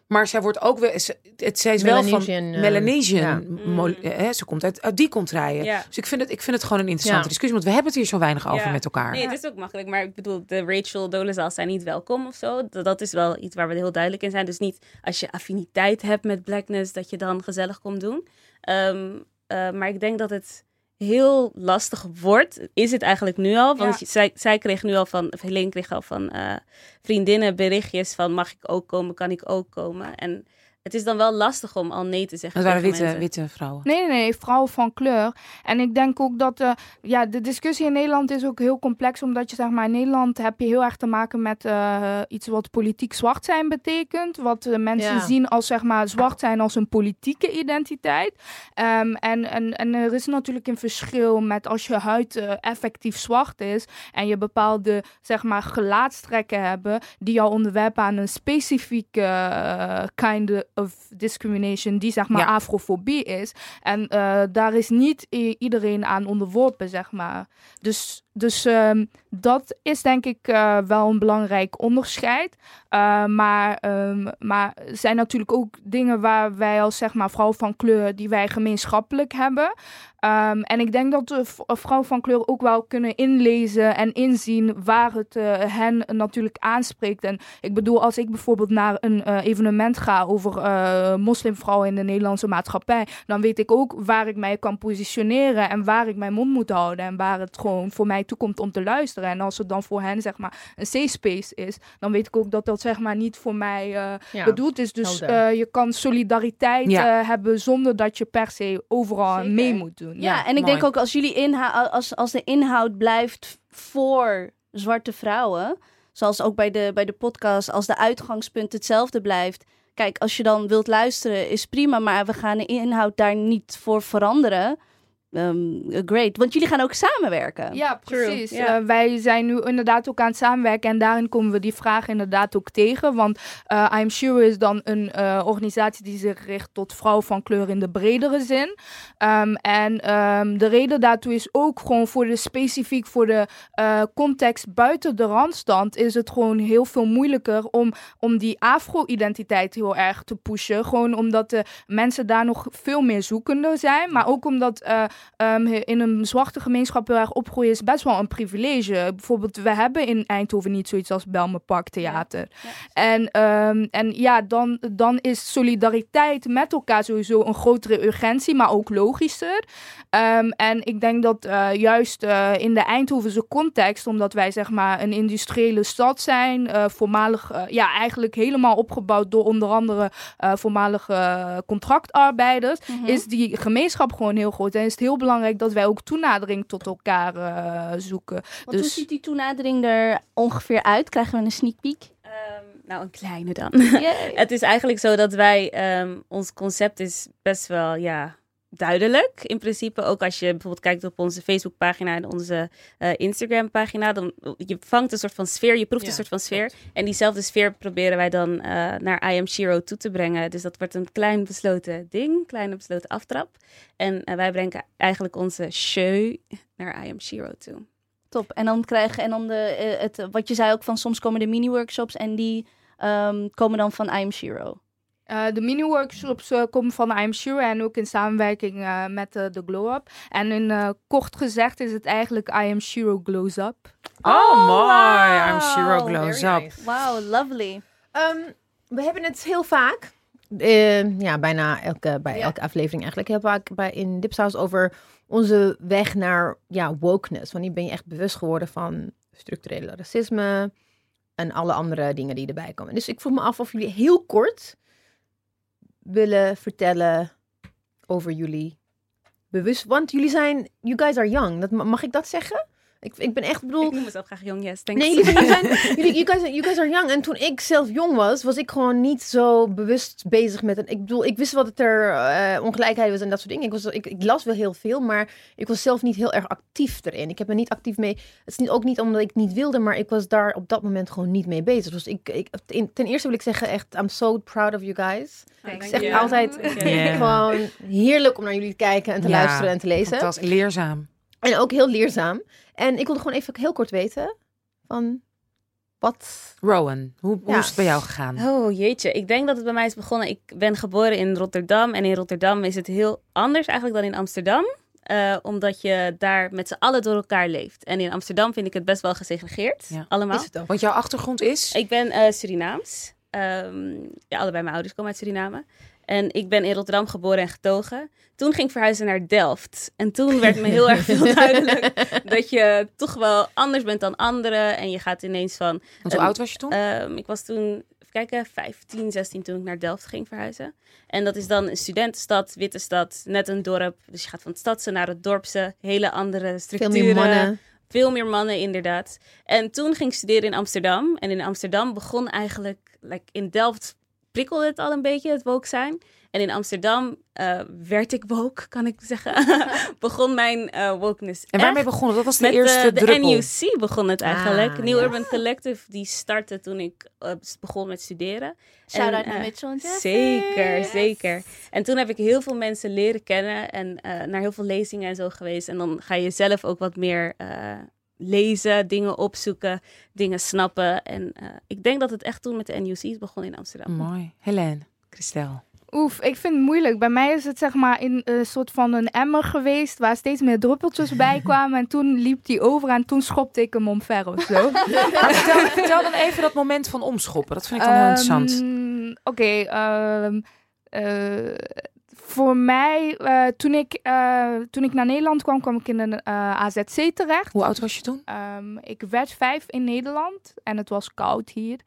Maar zij wordt ook wel. ze- Het, zij is wel Melanesian, van eh, Melanesian. ja. mo- eh, hè, ze komt uit, uit die contraien. Ja. Dus ik vind, het, ik vind het gewoon een interessante Ja. discussie. Want we hebben het hier zo weinig over met elkaar. Nee, het is ook makkelijk. Maar ik bedoel, de Rachel Dolezal zijn niet welkom of zo. Dat, dat is wel iets waar we heel duidelijk in zijn. Dus niet als je affiniteit hebt met blackness, dat je dan gezellig komt doen. Ehm, eh, maar ik denk dat het heel lastig wordt. Is het eigenlijk nu al? Want Ja. zij, zij kreeg nu al van, of Helene kreeg al van eh, vriendinnen berichtjes van mag ik ook komen, kan ik ook komen? En het is dan wel lastig om al nee te zeggen. Het waren tegen witte, mensen. witte vrouwen. Nee, nee, nee, vrouwen van kleur. En ik denk ook dat eh, ja, de discussie in Nederland is ook heel complex. Omdat je zeg maar in Nederland heb je heel erg te maken met eh, iets wat politiek zwart zijn betekent. Wat mensen Ja. zien als zeg maar zwart zijn als een politieke identiteit. Ehm, en, en, en er is natuurlijk een verschil met als je huid eh, effectief zwart is. En je bepaalde zeg maar gelaatstrekken hebben die jou onderwerpen aan een specifieke kind of discrimination die zeg maar Ja. afrofobie is. En eh, daar is niet iedereen aan onderworpen, zeg maar. Dus, dus ehm, dat is denk ik eh, wel een belangrijk onderscheid. Eh, maar, ehm, maar zijn natuurlijk ook dingen waar wij als zeg maar vrouw van kleur die wij gemeenschappelijk hebben. Ehm, en ik denk dat de v- vrouwen van kleur ook wel kunnen inlezen en inzien waar het eh, hen natuurlijk aanspreekt. En ik bedoel, als ik bijvoorbeeld naar een eh, evenement ga over eh, moslimvrouwen in de Nederlandse maatschappij, dan weet ik ook waar ik mij kan positioneren en waar ik mijn mond moet houden en waar het gewoon voor mij toekomt om te luisteren. En als het dan voor hen zeg maar een safe space is, dan weet ik ook dat dat zeg maar niet voor mij eh, ja. bedoeld is. Dus eh, je kan solidariteit Ja. eh, hebben zonder dat je per se overal Zeker. mee moet doen. Ja, en ik mooi. denk ook als jullie inhoud, als, als de inhoud blijft voor zwarte vrouwen, zoals ook bij de, bij de podcast, als de uitgangspunt hetzelfde blijft. Kijk, als je dan wilt luisteren, is prima, maar we gaan de inhoud daar niet voor veranderen. Ehm, great, want jullie gaan ook samenwerken. Ja, precies. ja. Eh, wij zijn nu inderdaad ook aan het samenwerken en daarin komen we die vraag inderdaad ook tegen. Want eh I'm Sure is dan een eh, organisatie die zich richt tot vrouwen van kleur in de bredere zin. Ehm, en ehm, de reden daartoe is ook gewoon voor de specifiek voor de eh, context buiten de randstand is het gewoon heel veel moeilijker om, om die afro-identiteit heel erg te pushen. Gewoon omdat de mensen daar nog veel meer zoekende zijn. Maar ook omdat eh, ehm, in een zwarte gemeenschap heel erg opgroeien is best wel een privilege. Bijvoorbeeld, we hebben in Eindhoven niet zoiets als Belme Park Theater. En, ehm, en ja, dan, dan is solidariteit met elkaar sowieso een grotere urgentie, maar ook logischer. Ehm, en ik denk dat eh, juist eh, in de Eindhovense context, omdat wij zeg maar een industriële stad zijn, eh, voormalig, ja, eigenlijk helemaal opgebouwd door onder andere voormalige contractarbeiders, Mhm. is die gemeenschap gewoon heel groot. En is het heel belangrijk dat wij ook toenadering tot elkaar eh, zoeken. Want hoe dus- ziet die toenadering er ongeveer uit? Krijgen we een sneak peek? Ehm, nou, een kleine dan. Yay. Het is eigenlijk zo dat wij, ehm, ons concept is best wel, ja, duidelijk. In principe, ook als je bijvoorbeeld kijkt op onze Facebookpagina en onze eh, Instagram-pagina, dan je vangt een soort van sfeer, je proeft Ja, een soort van sfeer. En diezelfde sfeer proberen wij dan eh, naar I Am Shiro toe te brengen. Dus dat wordt een klein besloten ding, kleine besloten aftrap. En eh, wij brengen eigenlijk onze show naar I Am Shiro toe. Top. En dan krijgen en dan de, het, wat je zei ook van soms komen de mini-workshops en die ehm, komen dan van I'm Shiro. Eh, de mini-workshops eh, komen van I'm Sure en ook in samenwerking eh, met de Glow Up. En in eh, kort gezegd is het eigenlijk I Am Shiro Glows Up. Oh, mooi. wow. I'm Shiro glows Very up. nice. Wow, lovely. Ehm, we hebben het heel vaak, eh, ja, bijna elke, bij Ja. elke aflevering eigenlijk, heel vaak bij, in Dipsaus over onze weg naar ja, wokeness. Wanneer ben je echt bewust geworden van structurele racisme en alle andere dingen die erbij komen. Dus ik vroeg me af of jullie heel kort willen vertellen over jullie bewust. Want jullie zijn, you guys are young. Dat, mag ik dat zeggen? Ik, ik ben echt, bedoel, Ik noem mezelf graag jong, yes, thanks. Nee, jullie zijn, jullie zijn jullie, you, guys, are- you guys are young. En toen ik zelf jong was, was ik gewoon niet zo bewust bezig met het. Ik bedoel, ik wist wel dat er eh, ongelijkheid was en dat soort dingen. Ik, was, ik, ik las wel heel veel, maar ik was zelf niet heel erg actief erin. Ik heb er niet actief mee. Het is niet, ook niet omdat ik niet wilde, maar ik was daar op dat moment gewoon niet mee bezig. Dus ik, ik, ten ten eerste wil ik zeggen, echt, I'm so proud of you guys. Ik zeg altijd gewoon heerlijk om naar jullie te kijken en te Ja, luisteren en te lezen. Fantastisch. Leerzaam. En ook heel leerzaam. En ik wilde gewoon even heel kort weten van wat. Rowan, hoe, hoe Ja. is het bij jou gegaan? Oh jeetje, ik denk dat het bij mij is begonnen. Ik ben geboren in Rotterdam en in Rotterdam is het heel anders eigenlijk dan in Amsterdam. Eh, omdat je daar met z'n allen door elkaar leeft. En in Amsterdam vind ik het best wel gesegregeerd. Ja. Allemaal. Is het ook? Want jouw achtergrond is? Ik ben eh, Surinaams. Ehm, ja, allebei mijn ouders komen uit Suriname. En ik ben in Rotterdam geboren en getogen. Toen ging ik verhuizen naar Delft. En toen werd me heel erg veel duidelijk dat je toch wel anders bent dan anderen. En je gaat ineens van Want hoe oud was je toen? Ehm, ik was toen, even kijken, 15, 16 toen ik naar Delft ging verhuizen. En dat is dan een studentenstad, witte stad, net een dorp. Dus je gaat van het stadse naar het dorpse, hele andere Veel structuren. meer mannen. Veel meer mannen, inderdaad. En toen ging ik studeren in Amsterdam. En in Amsterdam begon eigenlijk, like in Delft prikkelde het al een beetje, het woke zijn. En in Amsterdam eh, werd ik woke, kan ik zeggen. begon mijn eh wokeness en waarmee begon het? Wat was de Met eerste eh, de druppel? NUC begon het eigenlijk. Ah, New ja. Urban Collective, die startte toen ik eh, begon met studeren. Shout out naar eh, Mitchell en. Zeker, zeker. En toen heb ik heel veel mensen leren kennen en eh, naar heel veel lezingen en zo geweest. En dan ga je zelf ook wat meer eh, lezen, dingen opzoeken, dingen snappen. En eh, ik denk dat het echt toen met de NUC's begon in Amsterdam. Mooi. Helene, Christel. Oef, ik vind het moeilijk. Bij mij is het zeg maar in een soort van een emmer geweest waar steeds meer druppeltjes bij kwamen. En toen liep die over en toen schopte ik hem omver of zo. Vertel, vertel dan even dat moment van omschoppen. Dat vind ik dan heel interessant. Ehm, Oké, ehm, eh, voor mij, eh, toen, ik, eh, toen ik naar Nederland kwam, kwam ik in een eh, AZC terecht. Hoe oud was je toen? Ehm, ik werd vijf in Nederland en het was koud hier.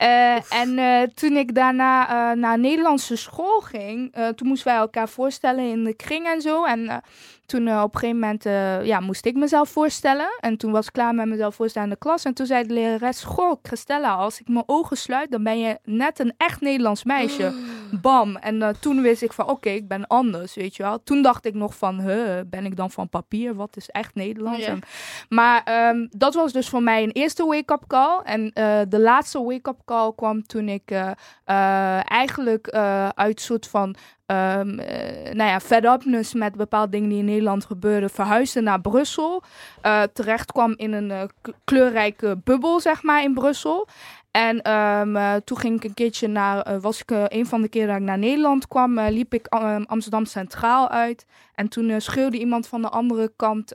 Eh, en eh, toen ik daarna eh, naar Nederlandse school ging, toen moesten wij elkaar voorstellen in de kring en zo. En toen op een gegeven moment ja, moest ik mezelf voorstellen. En toen was ik klaar met mezelf voorstellen in de klas. En toen zei de lerares, goh, Christella, als ik mijn ogen sluit, dan ben je net een echt Nederlands meisje. Bam. En toen wist ik van, oké, ik ben anders, weet je wel. Toen dacht ik nog van, huh, ben ik dan van papier? Wat is echt Nederlands? Ja. Maar ehm, dat was dus voor mij een eerste wake-up call. En de laatste wake-up kwam toen ik eh, eh, eigenlijk eh, uit soort van... eh, nou ja, fed-upness met bepaalde dingen die in Nederland gebeurden, verhuisde naar Brussel. Terecht kwam in een kleurrijke bubbel, zeg maar, in Brussel. En ehm, eh, toen ging ik een keertje naar, eh, was ik eh, een van de keren dat ik naar Nederland kwam, liep ik Amsterdam Centraal uit. En toen schreeuwde iemand van de andere kant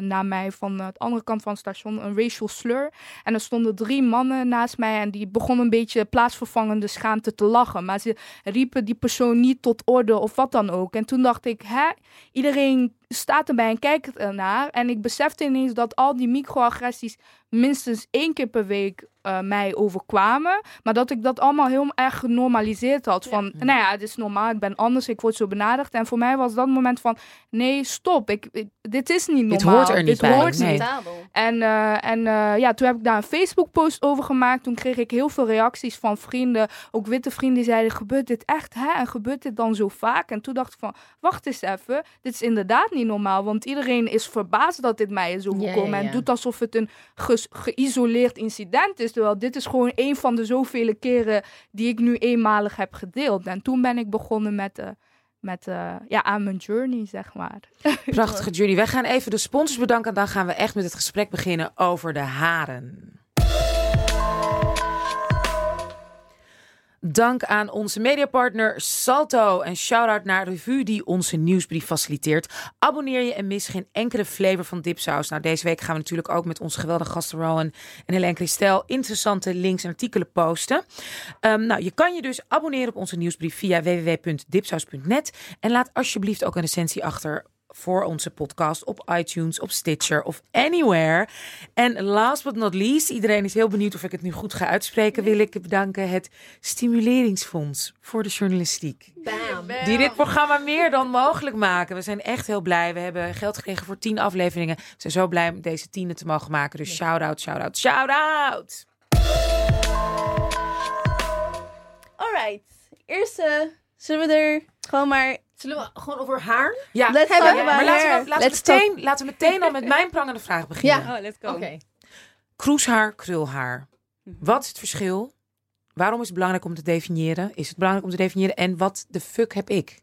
naar mij, van de andere kant van het station, een racial slur. En er stonden drie mannen naast mij en die begonnen een beetje plaatsvervangende schaamte te lachen. Maar ze riepen die persoon niet tot orde of wat dan ook. En toen dacht ik, hè, iedereen staat erbij en kijkt ernaar. En ik besefte ineens dat al die microagressies minstens één keer per week eh, mij overkwamen. Maar dat ik dat allemaal heel erg genormaliseerd had. Van, nou ja, het is normaal, ik ben anders, ik word zo benaderd. En voor mij was dat moment van, nee, stop. Ik, ik- dit is niet normaal. Dit hoort er niet Dit bij, hoort nee. niet. Acceptabel. En, eh, en eh, ja, toen heb ik daar een Facebook-post over gemaakt. Toen kreeg ik heel veel reacties van vrienden, ook witte vrienden, die zeiden: Gebeurt dit echt? Hè? En gebeurt dit dan zo vaak? En toen dacht ik van: Wacht eens even, dit is inderdaad niet normaal. Want iedereen is verbaasd dat dit mij is overkomen. Ja, ja, ja. En doet alsof het een geïsoleerd incident is. Terwijl dit is gewoon een van de zoveel keren die ik nu eenmalig heb gedeeld. En toen ben ik begonnen met. eh, met eh, ja, aan mijn journey, zeg maar. Prachtige journey. Wij gaan even de sponsors bedanken. En dan gaan we echt met het gesprek beginnen over de haren. Dank aan onze mediapartner Salto. En shout-out naar Revue die onze nieuwsbrief faciliteert. Abonneer je en mis geen enkele flavor van dipsaus. Nou, deze week gaan we natuurlijk ook met onze geweldige gasten Rowan en Helene Christel interessante links en artikelen posten. Um, nou, je kan je dus abonneren op onze nieuwsbrief via www.dipsaus.net. En laat alsjeblieft ook een recensie achter voor onze podcast op iTunes, op Stitcher of anywhere. En last but not least, iedereen is heel benieuwd of ik het nu goed ga uitspreken, wil ik bedanken het Stimuleringsfonds voor de journalistiek. Bam. Die dit programma meer dan mogelijk maken. We zijn echt heel blij. We hebben geld gekregen voor tien afleveringen. We zijn zo blij om deze tiende te mogen maken. Dus shout-out, shout-out, shout-out! Alright. Eerste, zullen we er gewoon maar... Zullen we gewoon over haar? Ja, Let's about maar laten we, laten, we Let's talk- meteen, laten we meteen al met mijn prangende vraag beginnen. Ja. Oh, let's go. Oké. Kroeshaar, krulhaar. Mhm. Wat is het verschil? Waarom is het belangrijk om te definiëren? Is het belangrijk om te definiëren? En wat de fuck heb ik?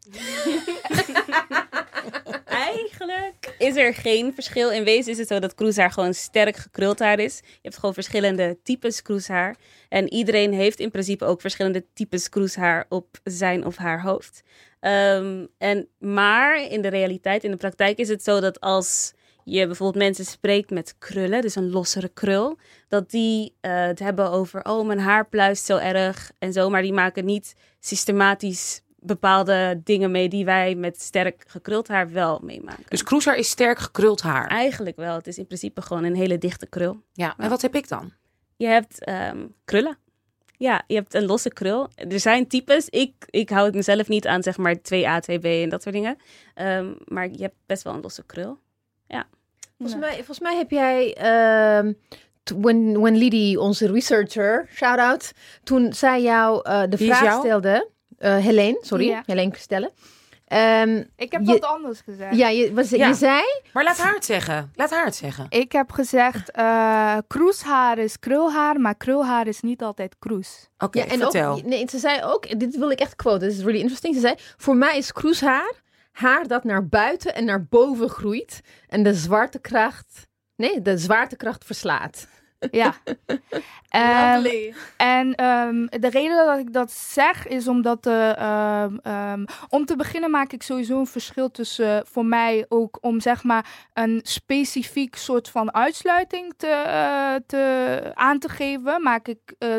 Eigenlijk is er geen verschil. In wezen is het zo dat kroeshaar gewoon sterk gekruld haar is. Je hebt gewoon verschillende types kroeshaar. En iedereen heeft in principe ook verschillende types kroeshaar op zijn of haar hoofd. Ehm, en, maar in de realiteit, in de praktijk is het zo dat als je bijvoorbeeld mensen spreekt met krullen, dus een lossere krul, dat die eh, het hebben over, oh mijn haar pluist zo erg en zo, maar die maken niet systematisch bepaalde dingen mee die wij met sterk gekruld haar wel meemaken. Dus kroeshaar is sterk gekruld haar. Eigenlijk wel. Het is in principe gewoon een hele dichte krul. Ja, en wat heb ik dan? Je hebt ehm, krullen. Ja, je hebt een losse krul. Er zijn types. Ik, ik hou het mezelf niet aan, zeg maar 2A, 2B en dat soort dingen. Ehm, maar je hebt best wel een losse krul. Volgens, mij, volgens mij heb jij, ehm t- when, when Lidie, onze researcher, shout-out, toen zij jou eh, de Wie vraag jou? stelde, eh Helene, sorry, Ja. Helene stellen. Ehm, Ik heb Je- wat anders gezegd. ja, je, was, Ja. je zei, Maar laat haar het zeggen. Laat haar het zeggen. Ik heb gezegd, eh kroeshaar is krulhaar, maar krulhaar is niet altijd kroes. Oké, ja, en vertel. ook, nee, ze zei ook, dit wil ik echt quoten, this is really interesting. Ze zei, voor mij is kroeshaar haar dat naar buiten en naar boven groeit en de zwaartekracht, nee, de zwaartekracht verslaat. Ja. Ehm, En ehm, de reden dat ik dat zeg is omdat eh, ehm, om te beginnen maak ik sowieso een verschil tussen eh, voor mij ook om zeg maar een specifiek soort van uitsluiting te, eh, te, aan te geven. Maak ik, eh,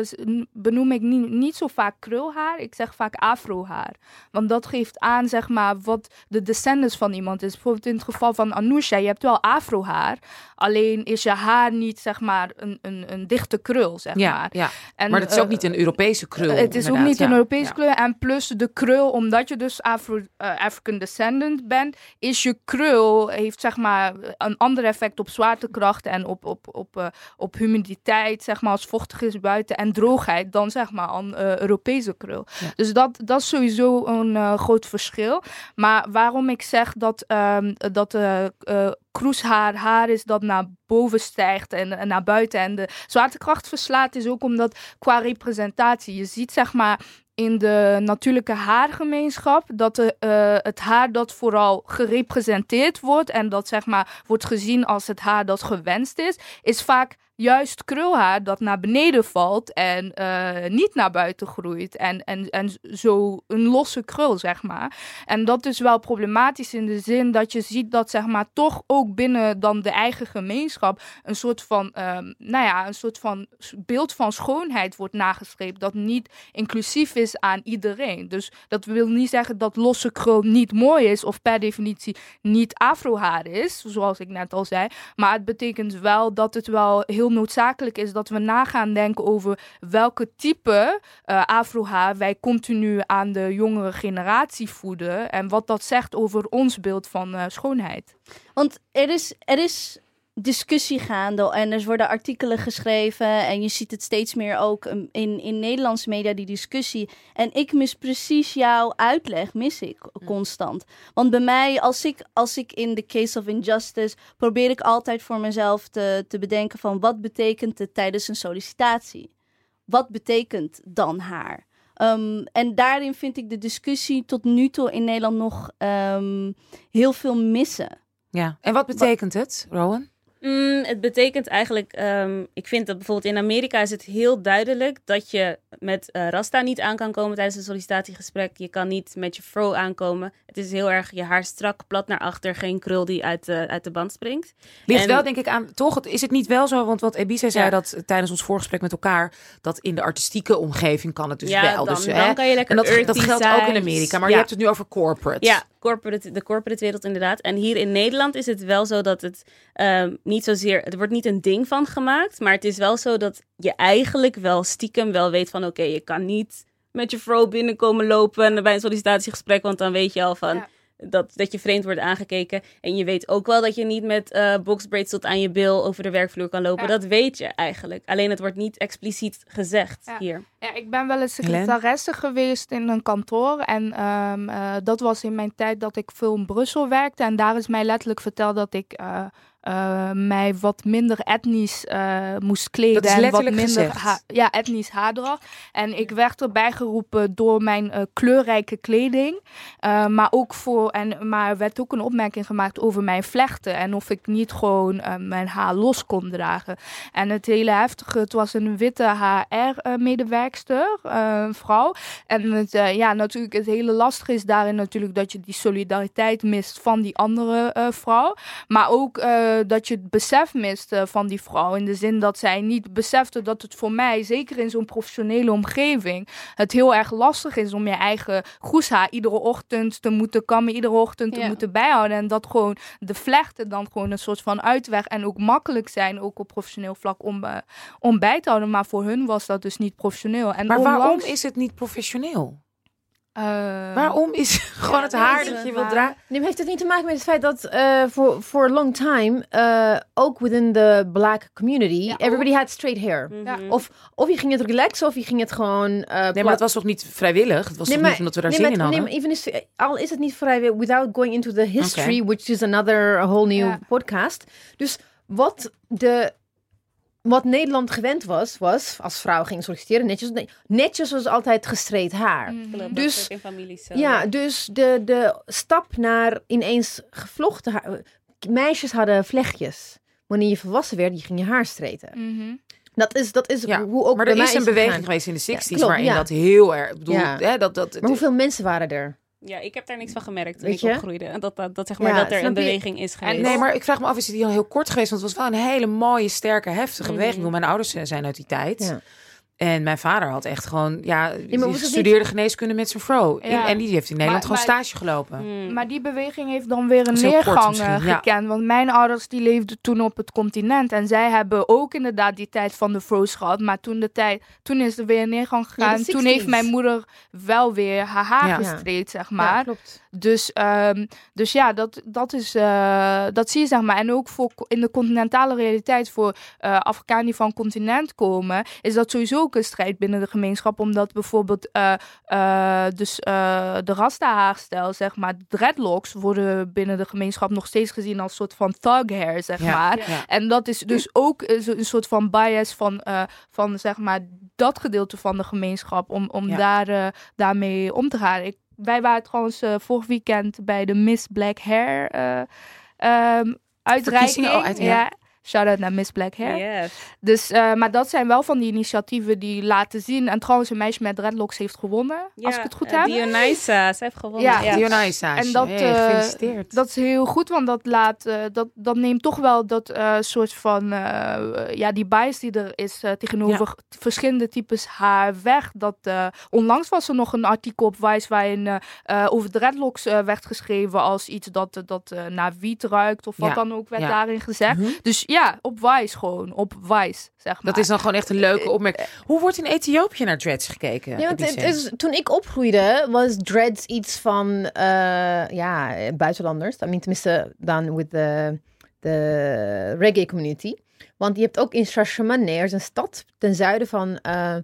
benoem ik niet, niet zo vaak krulhaar, ik zeg vaak afrohaar. Want dat geeft aan zeg maar wat de descendants van iemand is. Bijvoorbeeld in het geval van Anousha, je hebt wel afrohaar. Alleen is je haar niet zeg maar een, een, een dichte krul zeg Ja, maar. ja. En, maar dat is ook eh, niet een Europese krul. het is ook niet een Europese kleur. En plus de krul, omdat je dus Afro, eh, African descendant bent, is je krul, heeft zeg maar een ander effect op zwaartekracht en op, op, op, eh, op humiditeit, zeg maar, als vochtig is buiten en droogheid, dan zeg maar een Europese krul. Ja. Dus dat, dat is sowieso een groot verschil. Maar waarom ik zeg dat, ehm dat eh eh, kroeshaar haar is dat naar boven stijgt en, naar buiten. En de zwaartekracht verslaat, is ook omdat qua representatie, je ziet zeg maar in de natuurlijke haargemeenschap dat de, eh, het haar dat vooral gerepresenteerd wordt en dat zeg maar wordt gezien als het haar dat gewenst is, is vaak juist krulhaar dat naar beneden valt en eh, niet naar buiten groeit. En, en, en zo een losse krul, zeg maar. En dat is wel problematisch in de zin dat je ziet dat, zeg maar, toch ook binnen dan de eigen gemeenschap een soort van, ehm, nou ja, een soort van beeld van schoonheid wordt nagestreept dat niet inclusief is aan iedereen. Dus dat wil niet zeggen dat losse krul niet mooi is of per definitie niet afrohaar is, zoals ik net al zei. Maar het betekent wel dat het wel heel noodzakelijk is dat we na gaan denken over welke type eh afrohaar wij continu aan de jongere generatie voeden. En wat dat zegt over ons beeld van eh, schoonheid. Want er is, er is discussie gaande en er worden artikelen geschreven en je ziet het steeds meer ook um, in, in Nederlandse media, die discussie. En ik mis precies jouw uitleg, mis ik constant. Want bij mij, als ik, als ik in the case of injustice, probeer ik altijd voor mezelf te, te bedenken van wat betekent het tijdens een sollicitatie? Wat betekent dan haar? Um, en daarin vind ik de discussie tot nu toe in Nederland nog um, heel veel missen. Ja. En wat betekent het, Rowan? Mm, het betekent eigenlijk, ehm, ik vind dat bijvoorbeeld in Amerika is het heel duidelijk dat je met eh, Rasta niet aan kan komen tijdens een sollicitatiegesprek. Je kan niet met je fro aankomen. Het is heel erg je haar strak, plat naar achter, geen krul die uit de, uit de band springt. Ligt En- wel, denk ik, aan. Toch, is het niet wel zo? Want wat Ebise zei Ja. dat tijdens ons voorgesprek met elkaar. dat in de artistieke omgeving kan het dus ja, wel. dan, dus, dan hè, kan je lekker en dat, dat geldt ook in. Amerika. Maar ja. je hebt het nu over corporate. Ja, corporate, de corporate wereld inderdaad. En hier in Nederland is het wel zo dat het ehm, niet zozeer... Er wordt niet een ding van gemaakt, maar het is wel zo dat je eigenlijk wel stiekem wel weet van... Oké, je kan niet met je vrouw binnenkomen lopen bij een sollicitatiegesprek, want dan weet je al van... Ja. Dat, dat je vreemd wordt aangekeken. En je weet ook wel dat je niet met eh boxbraids tot aan je bil over de werkvloer kan lopen. Ja. Dat weet je eigenlijk. Alleen het wordt niet expliciet gezegd Ja. hier. Ja, ik ben wel eens secretaresse geweest in een kantoor. En ehm, eh, dat was in mijn tijd dat ik veel in Brussel werkte. En daar is mij letterlijk verteld dat ik eh, eh, mij wat minder etnisch moest kleden. Dat is en wat minder ha- ja, etnisch haardracht. En ik werd erbij geroepen door mijn kleurrijke kleding. Maar ook voor, en, maar er werd ook een opmerking gemaakt over mijn vlechten. En of ik niet gewoon mijn haar los kon dragen. En het hele heftige, het was een witte HR-medewerkster, eh, een vrouw. En het, eh, ja, natuurlijk, het hele lastige is daarin natuurlijk dat je die solidariteit mist van die andere eh, vrouw. Maar ook dat je het besef mist van die vrouw. In de zin dat zij niet besefte dat het voor mij, zeker in zo'n professionele omgeving, het heel erg lastig is om je eigen groeshaar iedere ochtend te moeten kammen, iedere ochtend te Ja. moeten bijhouden. En dat gewoon de vlechten dan gewoon een soort van uitweg en ook makkelijk zijn, ook op professioneel vlak, om, om bij te houden. Maar voor hun was dat dus niet professioneel. En Maar waarom is het niet professioneel? eh, Waarom is gewoon het haar dat je wilt dragen? Nee, heeft het niet te maken met het feit dat eh, voor for a long time, eh, ook within the black community, Ja, everybody had straight hair. Mhm. Of, of je ging het relaxen, of je ging het gewoon... eh, Nee, maar dat was toch niet vrijwillig? Het was Nee, toch maar- niet omdat we daar nee, zin maar, in hadden? nee, maar even is, al is het niet vrij, without going into the history, which is another whole new podcast. Dus wat de wat Nederland gewend was, was als vrouw ging solliciteren, netjes, netjes was altijd gestreed haar. Mhm. Dus- in families zo. Ja, dus de, de stap naar ineens gevlochten haar. Meisjes hadden vlechtjes. Wanneer je volwassen werd, je ging je haar streten. Mhm. Dat is, dat is Ja, hoe ook maar bij er mij is een beweging gegaan. geweest in de 60s klopt, waarin ja. dat heel erg. Ik bedoel, Ja. hè, dat, dat, Maar hoeveel mensen waren er? Ja, ik heb daar niks van gemerkt toen Weet ik je? opgroeide. En dat, dat, dat, zeg maar, Ja, dat er een beweging is geweest. En nee, maar ik vraag me af, is het hier al heel kort geweest? Want het was wel een hele mooie, sterke, heftige Mhm. beweging. Mijn ouders eh, zijn uit die tijd. Ja. En mijn vader had echt gewoon, ja, die studeerde geneeskunde met zijn vrouw. Ja. En die heeft in Nederland Maar- gewoon maar- stage gelopen. Hmm. Maar die beweging heeft dan weer een neergang eh, ja. gekend. Want mijn ouders die leefden toen op het continent. En zij hebben ook inderdaad die tijd van de froze gehad. Maar toen, de tijd, toen is er weer een neergang gegaan. toen 60s. heeft mijn moeder wel weer haar haar Ja. gestreed, zeg Ja, maar. klopt. Dus, ehm, dus ja, dat, dat, is, eh, dat zie je zeg maar. En ook voor, in de continentale realiteit voor eh Afrikanen die van continent komen, is dat sowieso ook een strijd binnen de gemeenschap. Omdat bijvoorbeeld eh, dus, de rasta-haarstijl, zeg maar, dreadlocks, worden binnen de gemeenschap nog steeds gezien als een soort van thug hair, zeg Ja. maar. Ja. En dat is dus ook een soort van bias van, van zeg maar, dat gedeelte van de gemeenschap om, om Ja. daar, daarmee om te gaan. Ik, wij waren trouwens eh, vorig weekend bij de Miss Black Hair ehm, uitreiking. Oh, uit- ja. ja. Shout-out naar Miss Black Hair. Yes. Dus, eh, maar dat zijn wel van die initiatieven die laten zien. En trouwens, een meisje met dreadlocks heeft gewonnen, als ik het goed eh, heb. Dionysa, zij heeft gewonnen. Ja, Ja, Dionysa. En dat, hey, eh, gefeliciteerd. Dat is heel goed, want dat, laat, eh, dat, dat neemt toch wel dat eh, soort van, eh, ja, die bias die er is tegenover verschillende types haar weg. Dat, eh, onlangs was er nog een artikel op Vice waarin over dreadlocks eh, werd geschreven als iets dat, dat naar wiet ruikt of wat Ja, dan ook werd ja. daarin gezegd. Mhm. Dus ja, op Vice gewoon, op Vice, zeg maar. Dat is dan gewoon echt een leuke opmerking. Hoe wordt in Ethiopië naar dreads gekeken? Nee, want het Ebice? is, toen ik opgroeide, was dreads iets van eh, ja, buitenlanders. I mean, tenminste, dan with the, the reggae community. Want je hebt ook in Shashamane, er is een stad ten zuiden van eh,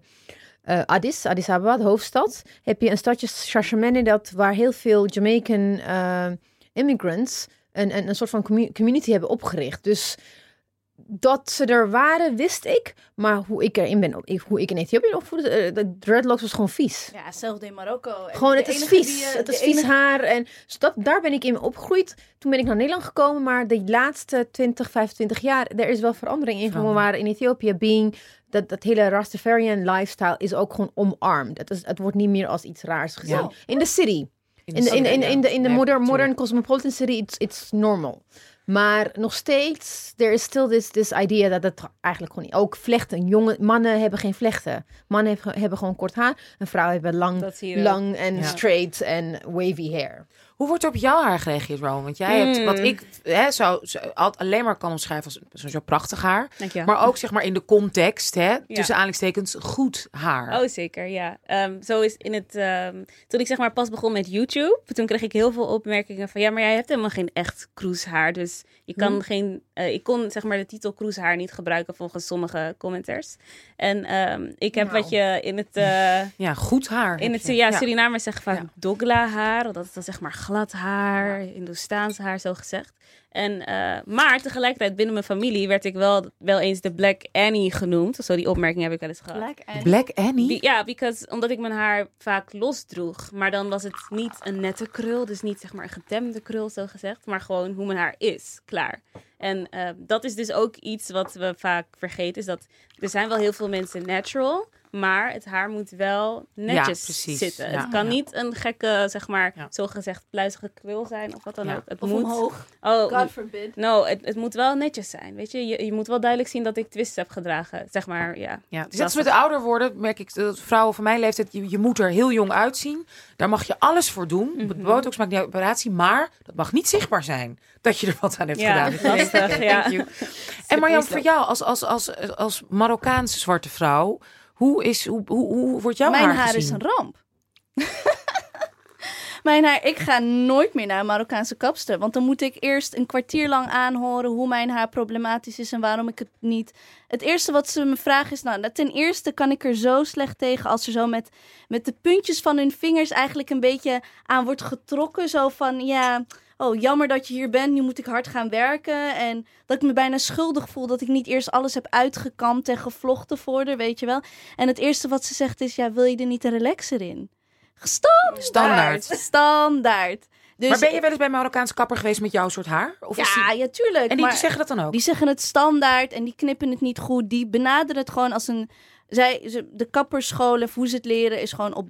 eh, Addis, Addis Ababa, de hoofdstad. Heb je een stadje Shashamane dat, waar heel veel Jamaican eh, immigrants een, een, een soort van commu- community hebben opgericht. Dus dat ze er waren, wist ik. Maar hoe ik erin ben, ik- hoe ik in Ethiopië opvoedde, eh, de dreadlocks was gewoon vies. Ja, zelfde in Marokko. En Gewoon, het is die vies. je- het is vies enige- haar. En dus dat, daar ben ik in opgegroeid. Toen ben ik naar Nederland gekomen. Maar de laatste 20, 25 jaar, er is wel verandering in gekomen. Maar in Ethiopië, being, dat, dat hele Rastafarian lifestyle is ook gewoon omarmd. Het, is, het wordt niet meer als iets raars gezien. Ja. In de city. In In de, in, in, in de, in de modern, modern cosmopolitan city, it's, it's normal. Maar nog steeds, there is still this, this idea dat het eigenlijk gewoon niet... Ook vlechten. Jonge mannen hebben geen vlechten. Mannen hebben, hebben gewoon kort haar. En vrouwen hebben lang, lang en Ja. straight en wavy hair. Hoe wordt er op jouw haar gereageerd, Ron? Want jij hebt Mm. wat ik hè, zou, zou al- alleen maar kan omschrijven als sowieso prachtig haar. Maar ook zeg maar in de context, hè, tussen aanhalingstekens, goed haar. Oh, zeker, ja. Ehm, zo is in het... ehm, toen ik zeg maar pas begon met YouTube, toen kreeg ik heel veel opmerkingen van... Ja, maar jij hebt helemaal geen echt kroeshaar. Dus je kan Hm. geen... eh, ik kon zeg maar de titel kroeshaar niet gebruiken volgens sommige commenters. En ehm, ik heb Nou. wat je in het... eh, Ja, goed haar. in het ja, Surinamers zeggen vaak Ja. dogla haar, dat is dan zeg maar glad haar, Hindoestaans haar zo gezegd. En, eh, maar tegelijkertijd binnen mijn familie werd ik wel, wel eens de Black Annie genoemd. Zo die opmerking heb ik wel eens gehad. Black Annie? Be- ja, because, omdat ik mijn haar vaak los droeg. Maar dan was het niet een nette krul. Dus niet zeg maar een gedemde krul, zo gezegd. Maar gewoon hoe mijn haar is. Klaar. En eh, dat is dus ook iets wat we vaak vergeten. Is dat er zijn wel heel veel mensen natural. Maar het haar moet wel netjes zitten. Ja, het kan ja. niet een gekke, zeg maar, Ja. zogezegd pluizige krul zijn. Of wat dan Ja. ook. Het Of moet... omhoog. Oh, God forbid. no, het, het moet wel netjes zijn. Weet je? je, je moet wel duidelijk zien dat ik twists heb gedragen. Zeg maar, ja. Ja, dus Dat met ouder worden, merk ik, dat vrouwen van mijn leeftijd, je, je moet er heel jong uitzien. Daar mag je alles voor doen. Mm Botox maakt niet uit operatie, maar dat mag niet zichtbaar zijn dat je er wat aan hebt Ja, gedaan. Lastig, ja. Thank you. En Marjan, voor jou als, als, als, als Marokkaanse zwarte vrouw, hoe, is, hoe, hoe, hoe wordt jouw Mijn haar, is een ramp. mijn haar, ik ga nooit meer naar een Marokkaanse kapster. Want dan moet ik eerst een kwartier lang aanhoren hoe mijn haar problematisch is en waarom ik het niet. Het eerste wat ze me vragen is, nou, ten eerste kan ik er zo slecht tegen als er zo met, met de puntjes van hun vingers eigenlijk een beetje aan wordt getrokken. Zo van, ja, oh, jammer dat je hier bent, nu moet ik hard gaan werken. En dat ik me bijna schuldig voel dat ik niet eerst alles heb uitgekamd en gevlochten voor haar, weet je wel. En het eerste wat ze zegt is, ja, wil je er niet een relaxer in? Standaard. Standaard. Standaard. Dus, maar ben je wel eens bij een Marokkaanse kapper geweest met jouw soort haar? Of is Ja, die- ja, tuurlijk. en die maar zeggen dat dan ook? die zeggen het standaard en die knippen het niet goed. Die benaderen het gewoon als een... Zij, ze, de kapperscholen, hoe ze het leren, is gewoon op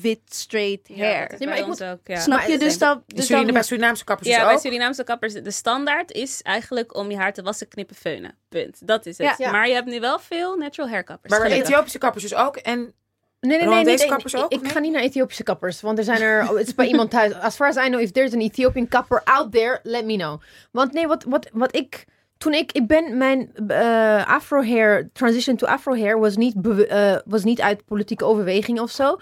wit, straight hair. Ja, maar ik moet- ook, ja. Snap Maar je? Dus dat... Dus Suriname, dan bij Surinaamse kappers Ja, dus bij? Surinaamse kappers, de standaard is eigenlijk om je haar te wassen, knippen, feunen. Punt. Dat is het. Ja. Ja. Maar je hebt nu wel veel natural hair kappers. Maar. Ethiopische kappers dus ook. En Nee, nee, nee. Kappers ik- ook, Ik, ga niet naar Ethiopische kappers. Want er zijn er... oh, Het is bij iemand thuis. As far as I know, if there's an Ethiopian kapper out there, let me know. Want nee, wat, wat, wat ik... Toen ik... Ik ben... Mijn eh, afro hair... Transition to afro hair was niet, eh, was niet uit politieke overweging of zo.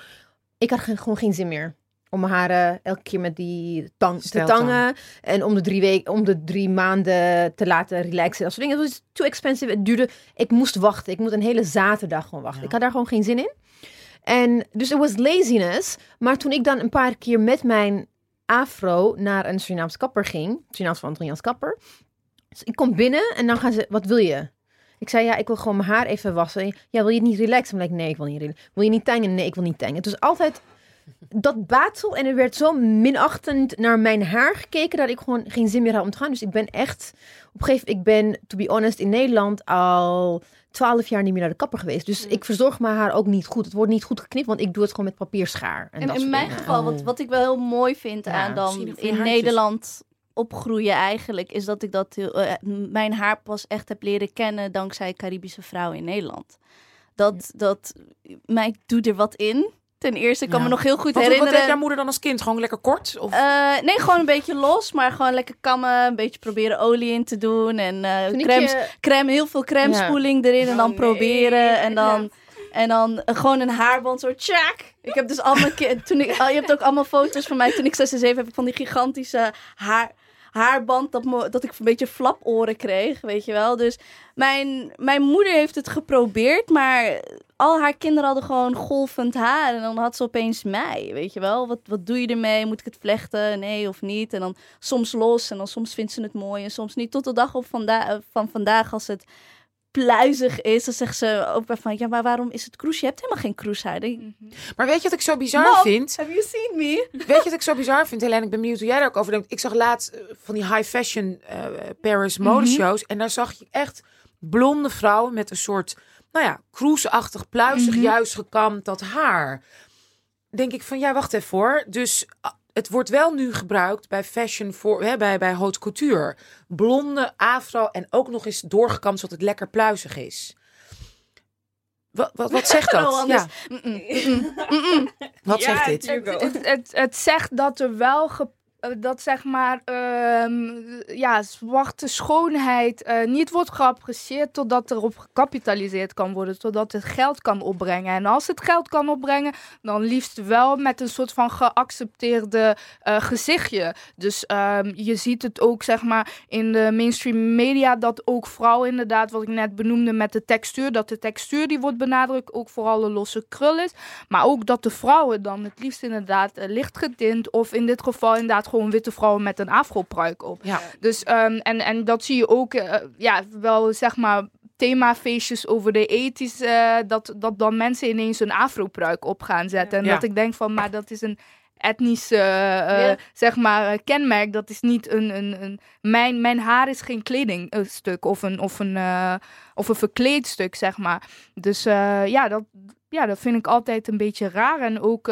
Ik had gewoon geen zin meer. Om mijn haren elke keer met die tang te tangen. En om de drie weken, om de drie maanden te laten relaxen. Dat soort dingen. Het was too expensive. Het duurde. Ik moest wachten. Ik moet een hele zaterdag gewoon wachten. Ja. Ik had daar gewoon geen zin in. En dus het was laziness. Maar toen ik dan een paar keer met mijn afro naar een Surinaamse kapper ging. Surinaams van Antilliaans kapper. Dus ik kom binnen en dan gaan ze, wat wil je? Ik zei, ja, ik wil gewoon mijn haar even wassen. Ja, wil je het niet relaxen? Ik, nee, ik wil niet relaxen. Wil je niet tangen? Nee, ik wil niet tangen. Het was altijd dat battle en er werd zo minachtend naar mijn haar gekeken dat ik gewoon geen zin meer had om te gaan. Dus ik ben echt, op een gegeven moment, ik ben, to be honest, in Nederland al twaalf jaar niet meer naar de kapper geweest. Dus ik verzorg mijn haar ook niet goed. Het wordt niet goed geknipt, want ik doe het gewoon met papierschaar. En, En dat in mijn dingen. geval, wat, Oh. wat ik wel heel mooi vind Ja, aan dan in haartjes. Nederland opgroeien eigenlijk, is dat ik dat eh, mijn haar pas echt heb leren kennen dankzij Caribische vrouwen in Nederland. Dat, dat mij doet er wat in. Ten eerste, ik kan Ja. me nog heel goed wat, wat herinneren. deed jouw moeder dan als kind? Gewoon lekker kort? Of? Eh, nee, gewoon een beetje los, maar gewoon lekker kammen, een beetje proberen olie in te doen en ik crème, je- crème, heel veel crème Ja. spoeling erin en Oh, dan nee. proberen en dan en dan gewoon een haarband zo tjak. Ik heb dus allemaal toen ik oh, je hebt ook allemaal foto's van mij toen ik 6 en 7 heb ik van die gigantische haar haarband dat, dat ik een beetje flaporen kreeg, weet je wel. Dus mijn, mijn moeder heeft het geprobeerd, maar al haar kinderen hadden gewoon golvend haar. En dan had ze opeens mij, weet je wel. Wat, wat doe je ermee? Moet ik het vlechten? Nee of niet? En dan soms los en dan soms vindt ze het mooi en soms niet. Tot de dag op vanda van vandaag als het pluizig is, dan zegt ze ook van, ja, maar waarom is het kroes? Je hebt helemaal geen denk ik, Maar weet je wat ik zo bizar Mom, vind? Have you seen me? Weet je wat ik zo bizar vind, Helene? Ik ben benieuwd hoe jij daar ook over denkt. Ik zag laatst eh, van die high fashion eh, Paris modeshows. En daar zag je echt blonde vrouwen met een soort, nou ja, cruiseachtig, pluizig, juist gekamd dat haar. Denk ik van, ja, wacht even voor. Dus ah, het wordt wel nu gebruikt bij fashion, voor, hè, bij, bij haute couture. Blonde, afro en ook nog eens doorgekamd zodat het lekker pluizig is. Wat, wat, wat zegt dat? Ja, wat zegt dit? Het, het, het zegt dat er wel ge- dat zeg maar ehm, ja, zwarte schoonheid eh, niet wordt geapprecieerd totdat erop gecapitaliseerd kan worden, totdat het geld kan opbrengen. En als het geld kan opbrengen, dan liefst wel met een soort van geaccepteerde eh, gezichtje. Dus ehm, je ziet het ook zeg maar in de mainstream media dat ook vrouwen inderdaad, wat ik net benoemde met de textuur, dat de textuur die wordt benadrukt ook vooral een losse krul is. Maar ook dat de vrouwen dan het liefst inderdaad eh, licht getint of in dit geval inderdaad gewoon witte vrouwen met een afropruik op. Ja. Dus ehm, en, en dat zie je ook eh, ja, wel zeg maar themafeestjes over de ethisch, eh, dat, dat dan mensen ineens een afropruik op gaan zetten. En dat ik denk van, maar dat is een etnisch eh, eh, zeg maar eh, kenmerk. Dat is niet een, een, een mijn, mijn haar is geen kledingstuk of een, of een, eh, of een verkleedstuk, zeg maar. Dus ja, dat, ja, dat vind ik altijd een beetje raar en ook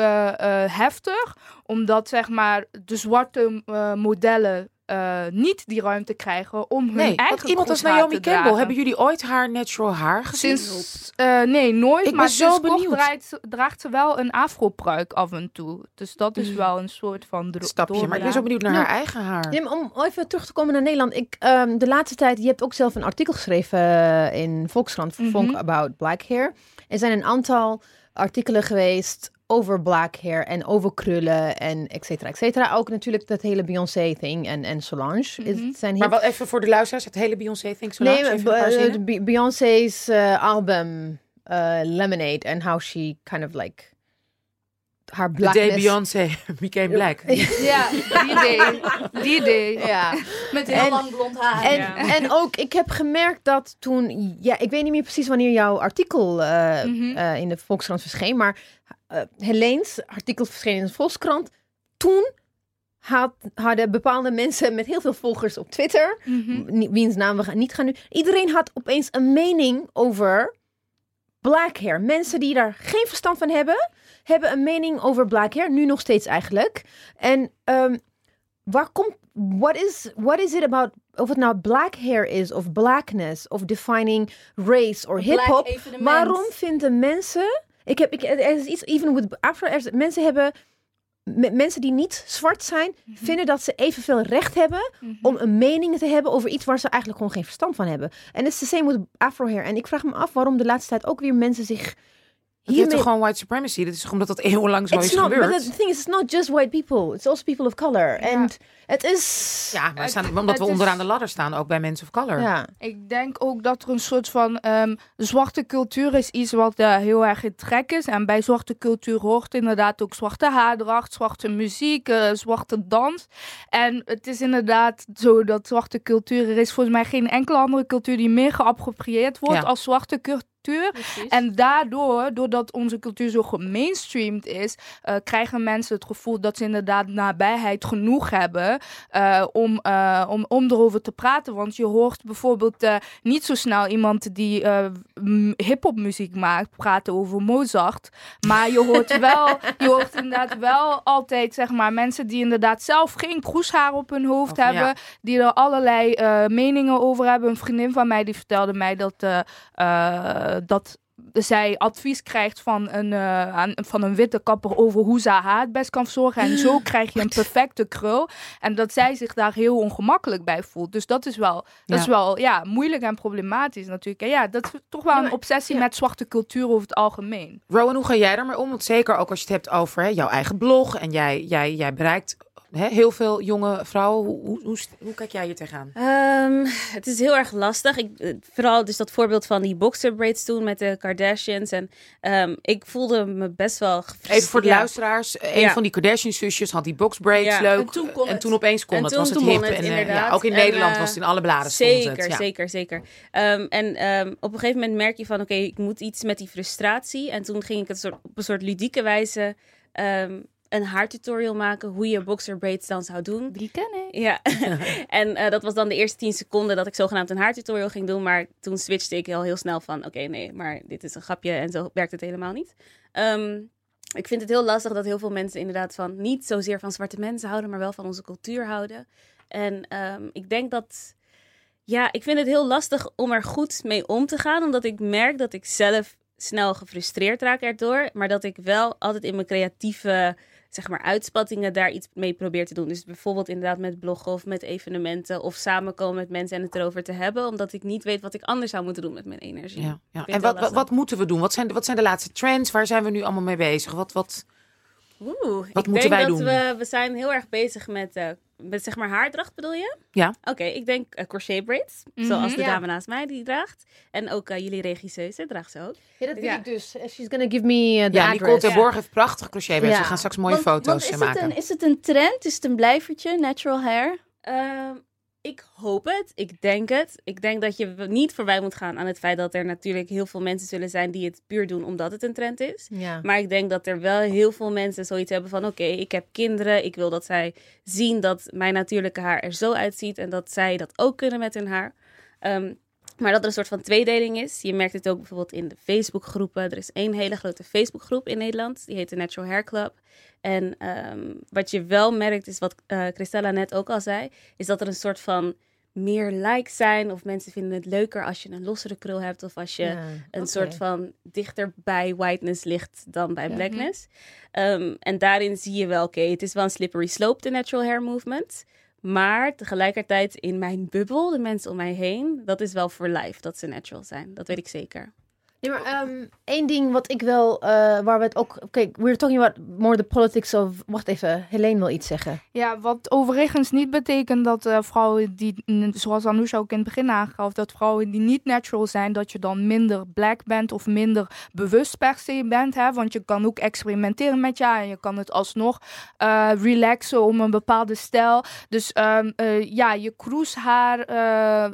heftig. Omdat zeg maar de zwarte modellen eh, niet die ruimte krijgen om hun Nee, eigen iemand als Naomi te Campbell, dragen. hebben jullie ooit haar natural haar gezien? Sinds, eh, nee, nooit. Ik ben maar zo sinds kort benieuwd. draait, draagt ze wel een afropruik af en toe. Dus dat is wel een soort van Stapje, maar ik ben zo benieuwd naar haar eigen haar. Ja, om even terug te komen naar Nederland. Ik, ehm, de laatste tijd, je hebt ook zelf een artikel geschreven eh, in Volkskrant, Mhm. Vonk, about black hair. Er zijn een aantal artikelen geweest over black hair en over krullen en et cetera, et cetera. Ook natuurlijk dat hele Beyoncé-thing en, en Solange. Is, Mhm. het zijn Maar wel even voor de luisteraars, het hele Beyoncé thing zo Nee, Beyoncé's eh, album eh, Lemonade and how she kind of like haar The day blackness... Beyoncé became black. Ja, die idee. Die idee. Ja. Met heel En- lang blond haar. En, Ja. en ook, ik heb gemerkt dat toen, ja, ik weet niet meer precies wanneer jouw artikel eh, Mhm. eh, in de Volkskrant verscheen, maar eh Heleens artikel verscheen in de Volkskrant. Toen had, hadden bepaalde mensen met heel veel volgers op Twitter, Mhm. wiens naam we gaan, niet gaan nu, iedereen had opeens een mening over black hair. Mensen die daar geen verstand van hebben, hebben een mening over black hair, nu nog steeds eigenlijk. En ehm, waar komt, what is, what is it about, of het nou black hair is, of blackness, of defining race or Black hip-hop, waarom vinden mensen, ik heb, ik, er is iets, even with Afro, er is- mensen hebben, me- mensen die niet zwart zijn, vinden dat ze evenveel recht hebben om een mening te hebben over iets waar ze eigenlijk gewoon geen verstand van hebben. En het is the same with Afro hair. En ik vraag me af waarom de laatste tijd ook weer mensen zich Dat is toch hiermee... gewoon white supremacy? Dat is toch omdat dat eeuwenlang zo It's is not, but gebeurd? the thing is, it's not just white people. It's also people of color. And het is... Ja, maar we staan, Het- omdat we het is- onderaan de ladder staan, ook bij mensen of color. Ja. Ik denk ook dat er een soort van ehm, zwarte cultuur is iets wat eh, heel erg in trek is. En bij zwarte cultuur hoort inderdaad ook zwarte haardracht, zwarte muziek, eh, zwarte dans. En het is inderdaad zo dat zwarte cultuur, er is volgens mij geen enkele andere cultuur die meer geapproprieerd wordt Ja. als zwarte cultuur. En daardoor, doordat onze cultuur zo gemainstreamd is, eh, krijgen mensen het gevoel dat ze inderdaad nabijheid genoeg hebben eh, om, eh, om, om erover te praten. Want je hoort bijvoorbeeld niet zo snel iemand die hip-hop muziek maakt praten over Mozart. Maar je hoort wel, je hoort inderdaad wel altijd, zeg maar, mensen die inderdaad zelf geen kroeshaar op hun hoofd Of- ja. hebben, die er allerlei meningen over hebben. Een vriendin van mij die vertelde mij dat, dat zij advies krijgt van een, eh, van een witte kapper over hoe ze haar het best kan verzorgen. En zo krijg je een perfecte krul. En dat zij zich daar heel ongemakkelijk bij voelt. Dus dat is wel, dat Ja. is wel ja, moeilijk en problematisch natuurlijk. En ja, dat is toch wel Ja, een obsessie ja. met zwarte cultuur over het algemeen. Rowan, hoe ga jij daarmee om? Want zeker ook als je het hebt over hè, jouw eigen blog en jij, jij, jij bereikt hè, heel veel jonge vrouwen. Hoe, hoe, hoe, hoe kijk jij hier tegenaan? Ehm, het is heel erg lastig. Ik, eh, vooral dus dat voorbeeld van die boxer braids toen met de Kardashians. En ehm, ik voelde me best wel gefrustreerd. Even voor de Ja. luisteraars. Een Ja. van die Kardashian-zusjes had die box braids Ja. leuk. En toen kon het. opeens kon En het. toen- was het toen hip. het, en, eh, ja, ook in En, Nederland eh, was het in alle bladen Zeker, het. Ja. zeker, zeker. Ehm, en ehm, op een gegeven moment merk je van, oké, ik moet iets met die frustratie. En toen ging ik het soort, op een soort ludieke wijze ehm, een haartutorial maken hoe je boxer braids dan zou doen. Die ken ik. Ja, en eh, dat was dan de eerste 10 seconden dat ik zogenaamd een haartutorial ging doen. Maar toen switchte ik al heel snel van: oké, nee, maar dit is een grapje en zo werkt het helemaal niet. Ehm, ik vind het heel lastig dat heel veel mensen inderdaad van niet zozeer van zwarte mensen houden, maar wel van onze cultuur houden. En ehm, ik denk dat. Ja, ik vind het heel lastig om er goed mee om te gaan, omdat ik merk dat ik zelf snel gefrustreerd raak erdoor, maar dat ik wel altijd in mijn creatieve zeg maar, uitspattingen daar iets mee probeer te doen. Dus bijvoorbeeld inderdaad met bloggen of met evenementen of samenkomen met mensen en het erover te hebben, omdat ik niet weet wat ik anders zou moeten doen met mijn energie. Ja, ja. En wat, wat, moeten we doen? Wat zijn, de, wat zijn de laatste trends? Waar zijn we nu allemaal mee bezig? Wat, wat... Oeh, Wat ik moeten denk wij dat doen? We, we zijn heel erg bezig met, eh, met zeg maar haardracht bedoel je? Ja. Oké, ik denk eh, crochet braids, Mhm. zoals de Ja. dame naast mij die draagt. En ook eh, jullie regisseuse draagt ze ook. Ja, dat weet Ja. ik dus. She's gonna give me uh, the Ja, Nicole. Terborg heeft prachtig crochet. Ja. We gaan straks mooie Want- foto's want eh, is maken. Het een, is het een trend? Is het een blijvertje? Natural hair? Ik hoop het. Ik denk het. Ik denk dat je niet voorbij moet gaan aan het feit dat er natuurlijk heel veel mensen zullen zijn die het puur doen omdat het een trend is. Ja. Maar ik denk dat er wel heel veel mensen zoiets hebben van: oké, ik heb kinderen. Ik wil dat zij zien dat mijn natuurlijke haar er zo uitziet en dat zij dat ook kunnen met hun haar. Ehm, maar dat er een soort van tweedeling is. Je merkt het ook bijvoorbeeld in de Facebookgroepen. Er is één hele grote Facebookgroep in Nederland. Die heet de Natural Hair Club. En ehm, wat je wel merkt, is wat eh Christella net ook al zei, is dat er een soort van meer likes zijn. Of mensen vinden het leuker als je een lossere krul hebt. Of als je Ja, een soort van dichter bij whiteness ligt dan bij Ja. blackness. Ehm, en daarin zie je wel, oké, het is wel een slippery slope, de natural hair movement. Maar tegelijkertijd in mijn bubbel, de mensen om mij heen, dat is wel voor life dat ze natural zijn. Dat weet ik zeker. Nee, maar ehm, één ding wat ik wel, eh, waar we het ook... Kijk, we're talking about more the politics of... Wacht even, Helene wil iets zeggen. Ja, wat overigens niet betekent dat eh, vrouwen die, zoals Anousha ook in het begin aangaf, dat vrouwen die niet natural zijn, dat je dan minder black bent of minder bewust per se bent. Hè? Want je kan ook experimenteren met je en je kan het alsnog eh, relaxen om een bepaalde stijl. Dus ehm, eh, ja, je kroeshaar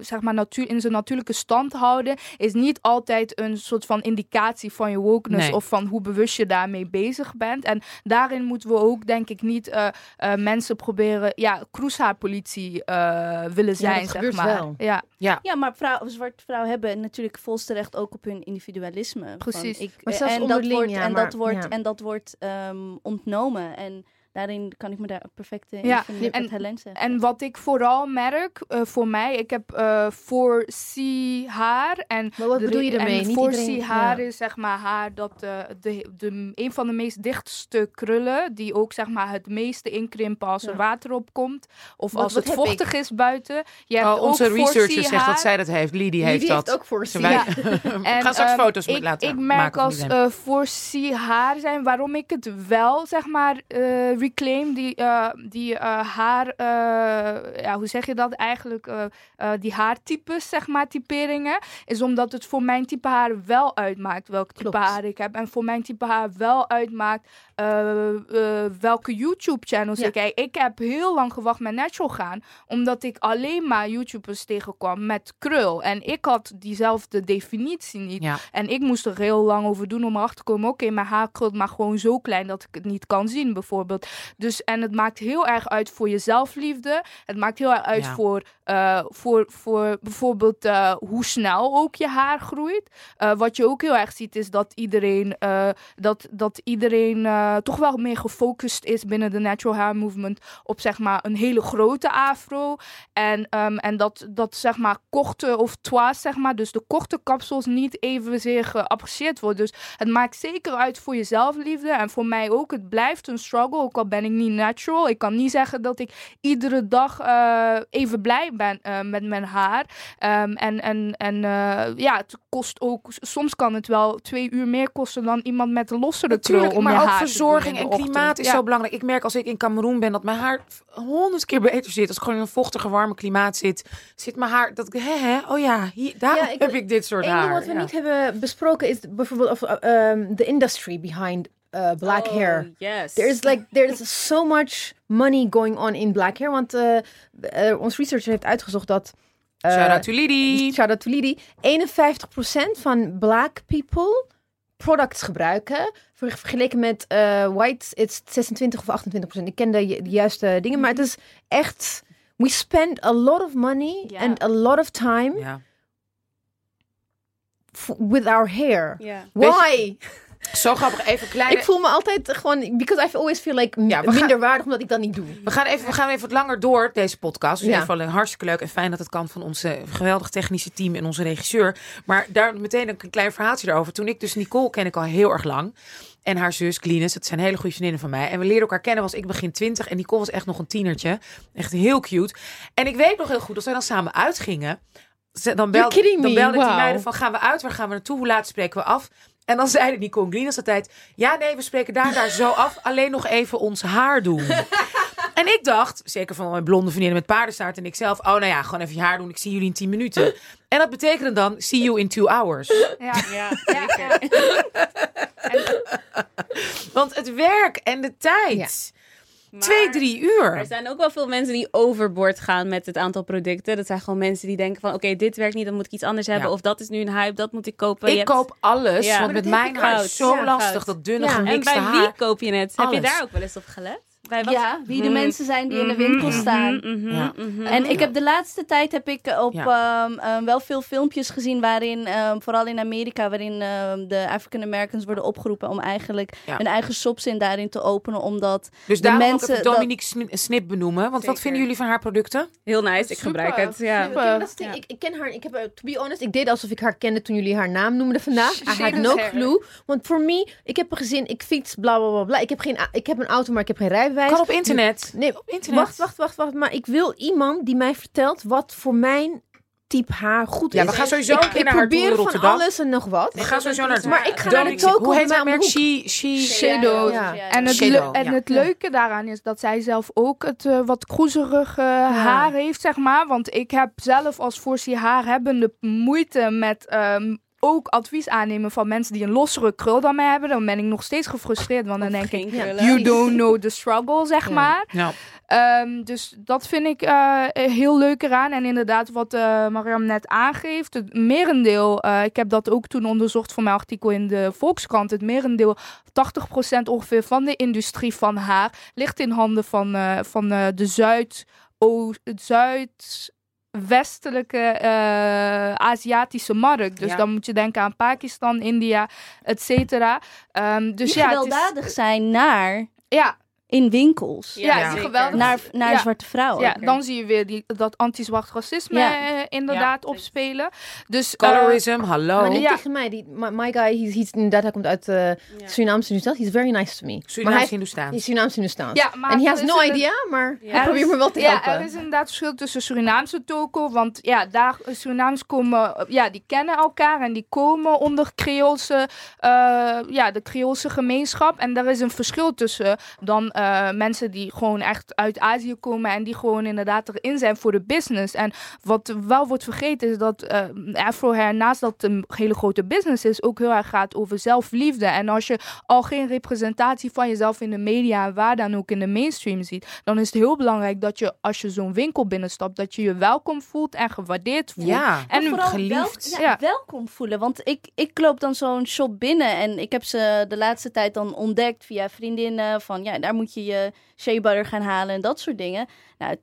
zeg maar natuur, in zijn natuurlijke stand houden is niet altijd een soort van indicatie van je wokeness Nee. of van hoe bewust je daarmee bezig bent. En daarin moeten we ook denk ik niet eh, eh, mensen proberen, ja, kroeshaarpolitie eh willen zijn, dat zeg gebeurt maar. wel. Ja, Ja, maar vrouw, zwarte vrouwen hebben natuurlijk volste recht ook op hun individualisme. Van Precies. ik, Maar zelfs en dat onderling, wordt, ja, en, maar- dat wordt, ja. en dat wordt ehm, ontnomen. En daarin kan ik me daar perfect in Ja, vinden en-. En wat ik vooral merk, eh, voor mij, ik heb eh voor C haar en Maar wat bedoel je ermee? En Niet voor haar ja. is zeg maar haar dat de, de, de, een van de meest dichtste krullen, die ook zeg maar het meeste inkrimpen als er water op komt. Of Wat- als wat het vochtig is buiten. Je hebt Oh, onze ook researcher zegt haar- dat zij dat heeft. Lidie heeft dat. heeft ook voor wij- En, gaan straks ehm, foto's met ik, laten ik maken merk als eh voor C haar zijn, waarom ik het wel zeg maar eh, reclaim, die, eh, die eh, haar, eh, ja, hoe zeg je dat eigenlijk, die haartypes zeg maar, typeringen, is omdat het voor mijn type haar wel uitmaakt welk type Klopt. haar ik heb. En voor mijn type haar wel uitmaakt welke YouTube channels Ja. ik kijk. Ik heb heel lang gewacht met natural gaan, omdat ik alleen maar YouTubers tegenkwam met krul. En ik had diezelfde definitie niet. Ja. En ik moest er heel lang over doen om erachter te komen. Oké, mijn haar krult maar gewoon zo klein dat ik het niet kan zien, bijvoorbeeld. Dus, en het maakt heel erg uit voor je zelfliefde. Het maakt heel erg uit Ja. voor, eh, voor, voor bijvoorbeeld eh, hoe snel ook je haar groeit. Eh, wat je ook heel erg ziet is dat iedereen, eh, dat, dat iedereen eh, toch wel meer gefocust is binnen de natural hair movement op zeg maar een hele grote afro. En, ehm, en dat, dat zeg maar korte of tois, zeg maar, dus de korte kapsels niet evenzeer geapprecieerd wordt. Dus het maakt zeker uit voor je zelfliefde en voor mij ook. Het blijft een struggle, ook al ben ik niet natural. Ik kan niet zeggen dat ik iedere dag eh, even blij ben eh, met mijn haar. Ehm, en en, en ja, het kost ook, soms kan het wel twee uur meer kosten dan iemand met een lossere krul om je haar doen en klimaat is Ja. zo belangrijk. Ik merk als ik in Cameroen ben dat mijn haar honderd keer beter zit. Als ik gewoon in een vochtiger, warme klimaat zit, zit mijn haar. Dat ik, hè, hè, oh ja, hier, daar Ja, ik- heb ik dit soort haar. ding wat we Ja. niet hebben besproken is bijvoorbeeld of, uh, um, the industry behind uh, black Oh, hair. Yes. There's like there's so much money going on in black hair. Want uh, uh, ons researcher heeft uitgezocht dat. Shout out to Lidi. Shout out to Lidi. 51% van black people products gebruiken. ver- Vergeleken met uh, white, it's 26 of 28%. Ik ken de, ju- de juiste dingen, maar het is echt. We spend a lot of money and a lot of time with our hair. Why? Zo grappig, even kleine... Ik voel me altijd gewoon, because I always feel like Ja, gaan- minder waardig omdat ik dat niet doe. We gaan, even, we gaan even wat langer door, deze podcast. Dus Ja. even alleen hartstikke leuk en fijn dat het kan van onze geweldig technische team en onze regisseur. Maar daar meteen een klein verhaaltje erover. Toen ik dus Nicole ken ik al heel erg lang. En haar zus Glynis, dat zijn hele goede vriendinnen van mij. En we leerden elkaar kennen, was ik begin twintig. En Nicole was echt nog een tienertje. Echt heel cute. En ik weet nog heel goed, als wij dan samen uitgingen. Dan belde, dan belde ik die meiden van, gaan we uit? Waar gaan we naartoe? Hoe laat spreken we af? En dan zeiden Nicole en Glynis altijd... Ja, nee, we spreken daar daar zo af. Alleen nog even ons haar doen. En ik dacht, zeker van mijn blonde vriendinnen met paardenstaart en ikzelf, oh nou ja, gewoon even je haar doen. Ik zie jullie in 10 minuten. En dat betekende dan, see you in two hours. Ja. Ja, zeker. Want het werk en de tijd. Maar Twee, drie uur. Er zijn ook wel veel mensen die overboord gaan met het aantal producten. Dat zijn gewoon mensen die denken van... Oké, dit werkt niet, dan moet ik iets anders hebben. Ja. Of dat is nu een hype, dat moet ik kopen. Je Ik hebt- koop alles, Ja. want met mijn haar ook. is zo Ja, lastig, dat dunne Ja. En bij haar. wie koop je het? Heb je Alles. daar ook wel eens op gelet? Bij wat? Ja, wie de Mm. mensen zijn die in de Mhm, winkel mhm, staan. mhm, Ja. mhm. En ik heb de laatste tijd heb ik op Ja. ehm, ehm, wel veel filmpjes gezien waarin, ehm, vooral in Amerika, waarin ehm, de African Americans worden opgeroepen om eigenlijk Ja. hun eigen shops in daarin te openen, omdat Dus de mensen dat- Dominique Sni- Snip benoemen. Want wat vinden jullie van haar producten? Heel nice, ik Super. gebruik het. Ja. Super. Ik, ik ken haar. Ik heb, eh, to be honest, ik deed alsof ik haar kende toen jullie haar naam noemden vandaag. I had no hair. clue. Want voor me, ik heb een gezin, ik fiets, bla bla bla bla. Ik heb, geen, ik heb een auto, maar ik heb geen rijbewijs. Kan op internet. Nee, Op internet. wacht, wacht, wacht, wacht. Maar ik wil iemand die mij vertelt wat voor mijn type haar goed is. Ja, we gaan sowieso ik, een keer ik naar haar toe in probeer van Rotterdam. alles en nog wat. We gaan sowieso naar Maar ik ga naar de toko Hoe heet haar merk? She. Ja. En het, Shadow, le- en ja. het leuke daaraan is dat zij zelf ook het eh, wat kroezerige haar heeft, zeg maar. Want ik heb zelf als voorzie haar hebbende moeite met ehm, ook advies aannemen van mensen die een lossere krul dan mij hebben. Dan ben ik nog steeds gefrustreerd, want dan denk ik, krullen. you don't know the struggle, zeg Ja. maar. Ehm, dus dat vind ik eh, heel leuk eraan. En inderdaad, wat eh Mariam net aangeeft, het merendeel, eh, ik heb dat ook toen onderzocht voor mijn artikel in de Volkskrant, het merendeel, 80% ongeveer van de industrie van haar, ligt in handen van, eh, van eh, de Zuid, o, Zuidwestelijke eh, Aziatische markt. Dus Ja. dan moet je denken aan Pakistan, India, et cetera. Ehm, dus die ja, het is- gewelddadig zijn naar ja, in winkels. ja, Ja. geweldig Naar, naar Ja. zwarte vrouwen. Ja, dan zie je weer die, dat anti-zwart racisme Ja. eh, inderdaad Ja. opspelen. Dus, eh, colorism, hallo. Maar niet Ja. tegen mij. Die, my, my guy, he's, he's, inderdaad, hij komt uit uh, Surinaamse Nederland. He's very nice to me. maar Surinaams hij Hindoestaans. is Surinaamse Nederland. ja, maar En he er has is no een- idea, maar Ja. hij probeert me wel te Ja, helpen. er is inderdaad verschil tussen Surinaamse toko. Want ja, daar Surinaams komen, eh, ja, die kennen elkaar en die komen onder Creoolse, eh, ja, de Creoolse gemeenschap. En er is een verschil tussen dan eh, mensen die gewoon echt uit Azië komen en die gewoon inderdaad erin zijn voor de business. En wat wel wordt vergeten is dat eh Afro Hair, naast dat het een hele grote business is, ook heel erg gaat over zelfliefde. En als je al geen representatie van jezelf in de media en waar dan ook in de mainstream ziet, dan is het heel belangrijk dat je als je zo'n winkel binnenstapt, dat je je welkom voelt en gewaardeerd voelt. Ja, En vooral geliefd. Wel, ja, Ja. welkom voelen. Want ik, ik loop dan zo'n shop binnen en ik heb ze de laatste tijd dan ontdekt via vriendinnen. Van ja, daar moet je je shea butter gaan halen en dat soort dingen. Nou,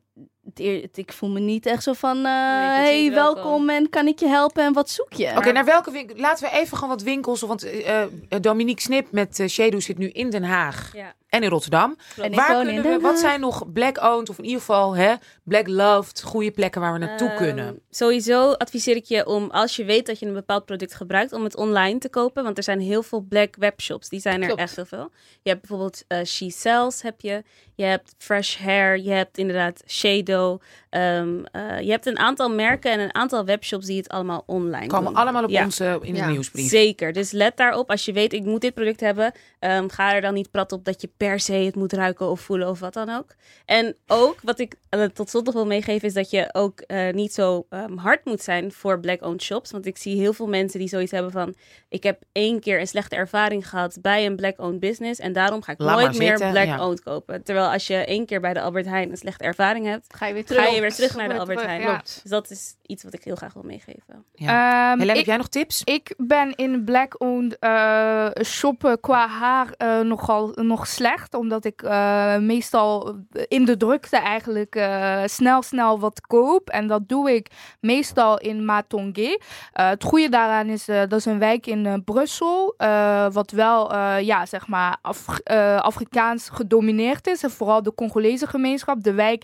het, eer- het- ik voel me niet echt zo van, eh, je hey, welkom. welkom. en kan ik je helpen en wat zoek je? Oké, naar welke winkel? Laten we even gewoon wat winkels. Want eh, eh, Dominique Snip met uh, Shadow zit nu in Den Haag Ja. en in Rotterdam. En Waar kunnen we, wat zijn nog black-owned of in ieder geval hè, black-loved, goede plekken waar we naartoe Ehm, kunnen? Sowieso adviseer ik je om, als je weet dat je een bepaald product gebruikt, om het online te kopen. Want er zijn heel veel black webshops. Die zijn er Klopt. echt heel veel. Je hebt bijvoorbeeld eh She Sells, heb je. Je hebt Fresh Hair. Je hebt inderdaad Shado. Ehm, eh, je hebt een aantal merken en een aantal webshops die het allemaal online Komen doen. allemaal op Ja. onze in de Ja. nieuwsbrief. Zeker. Dus let daarop. Als je weet, ik moet dit product hebben. ehm, ga er dan niet prat op dat je per se het moet ruiken of voelen of wat dan ook. En ook, wat ik eh, tot slot nog wil meegeven, is dat je ook eh, niet zo ehm, hard moet zijn voor black-owned shops. Want ik zie heel veel mensen die zoiets hebben van... Ik heb één keer een slechte ervaring gehad bij een black-owned business. En daarom ga ik Laat nooit meer black-owned kopen. Terwijl als je één keer bij de Albert Heijn een slechte ervaring hebt... Ga je weer terug. Ga je weer terug naar de Albert Heijn. ja. Dus dat is iets wat ik heel graag wil meegeven. Ja. Ehm, Helene, heb jij nog tips? ik ben in black-owned eh, shoppen qua haar eh, nogal nog slecht. Omdat ik eh, meestal in de drukte eigenlijk eh, snel snel wat koop. En dat doe ik meestal in Matonge. Eh, het goede daaraan is, dat is een wijk in eh, Brussel. eh, wat wel, eh, ja, zeg maar, Af- Afrikaans gedomineerd is. En vooral de Congolese gemeenschap. De wijk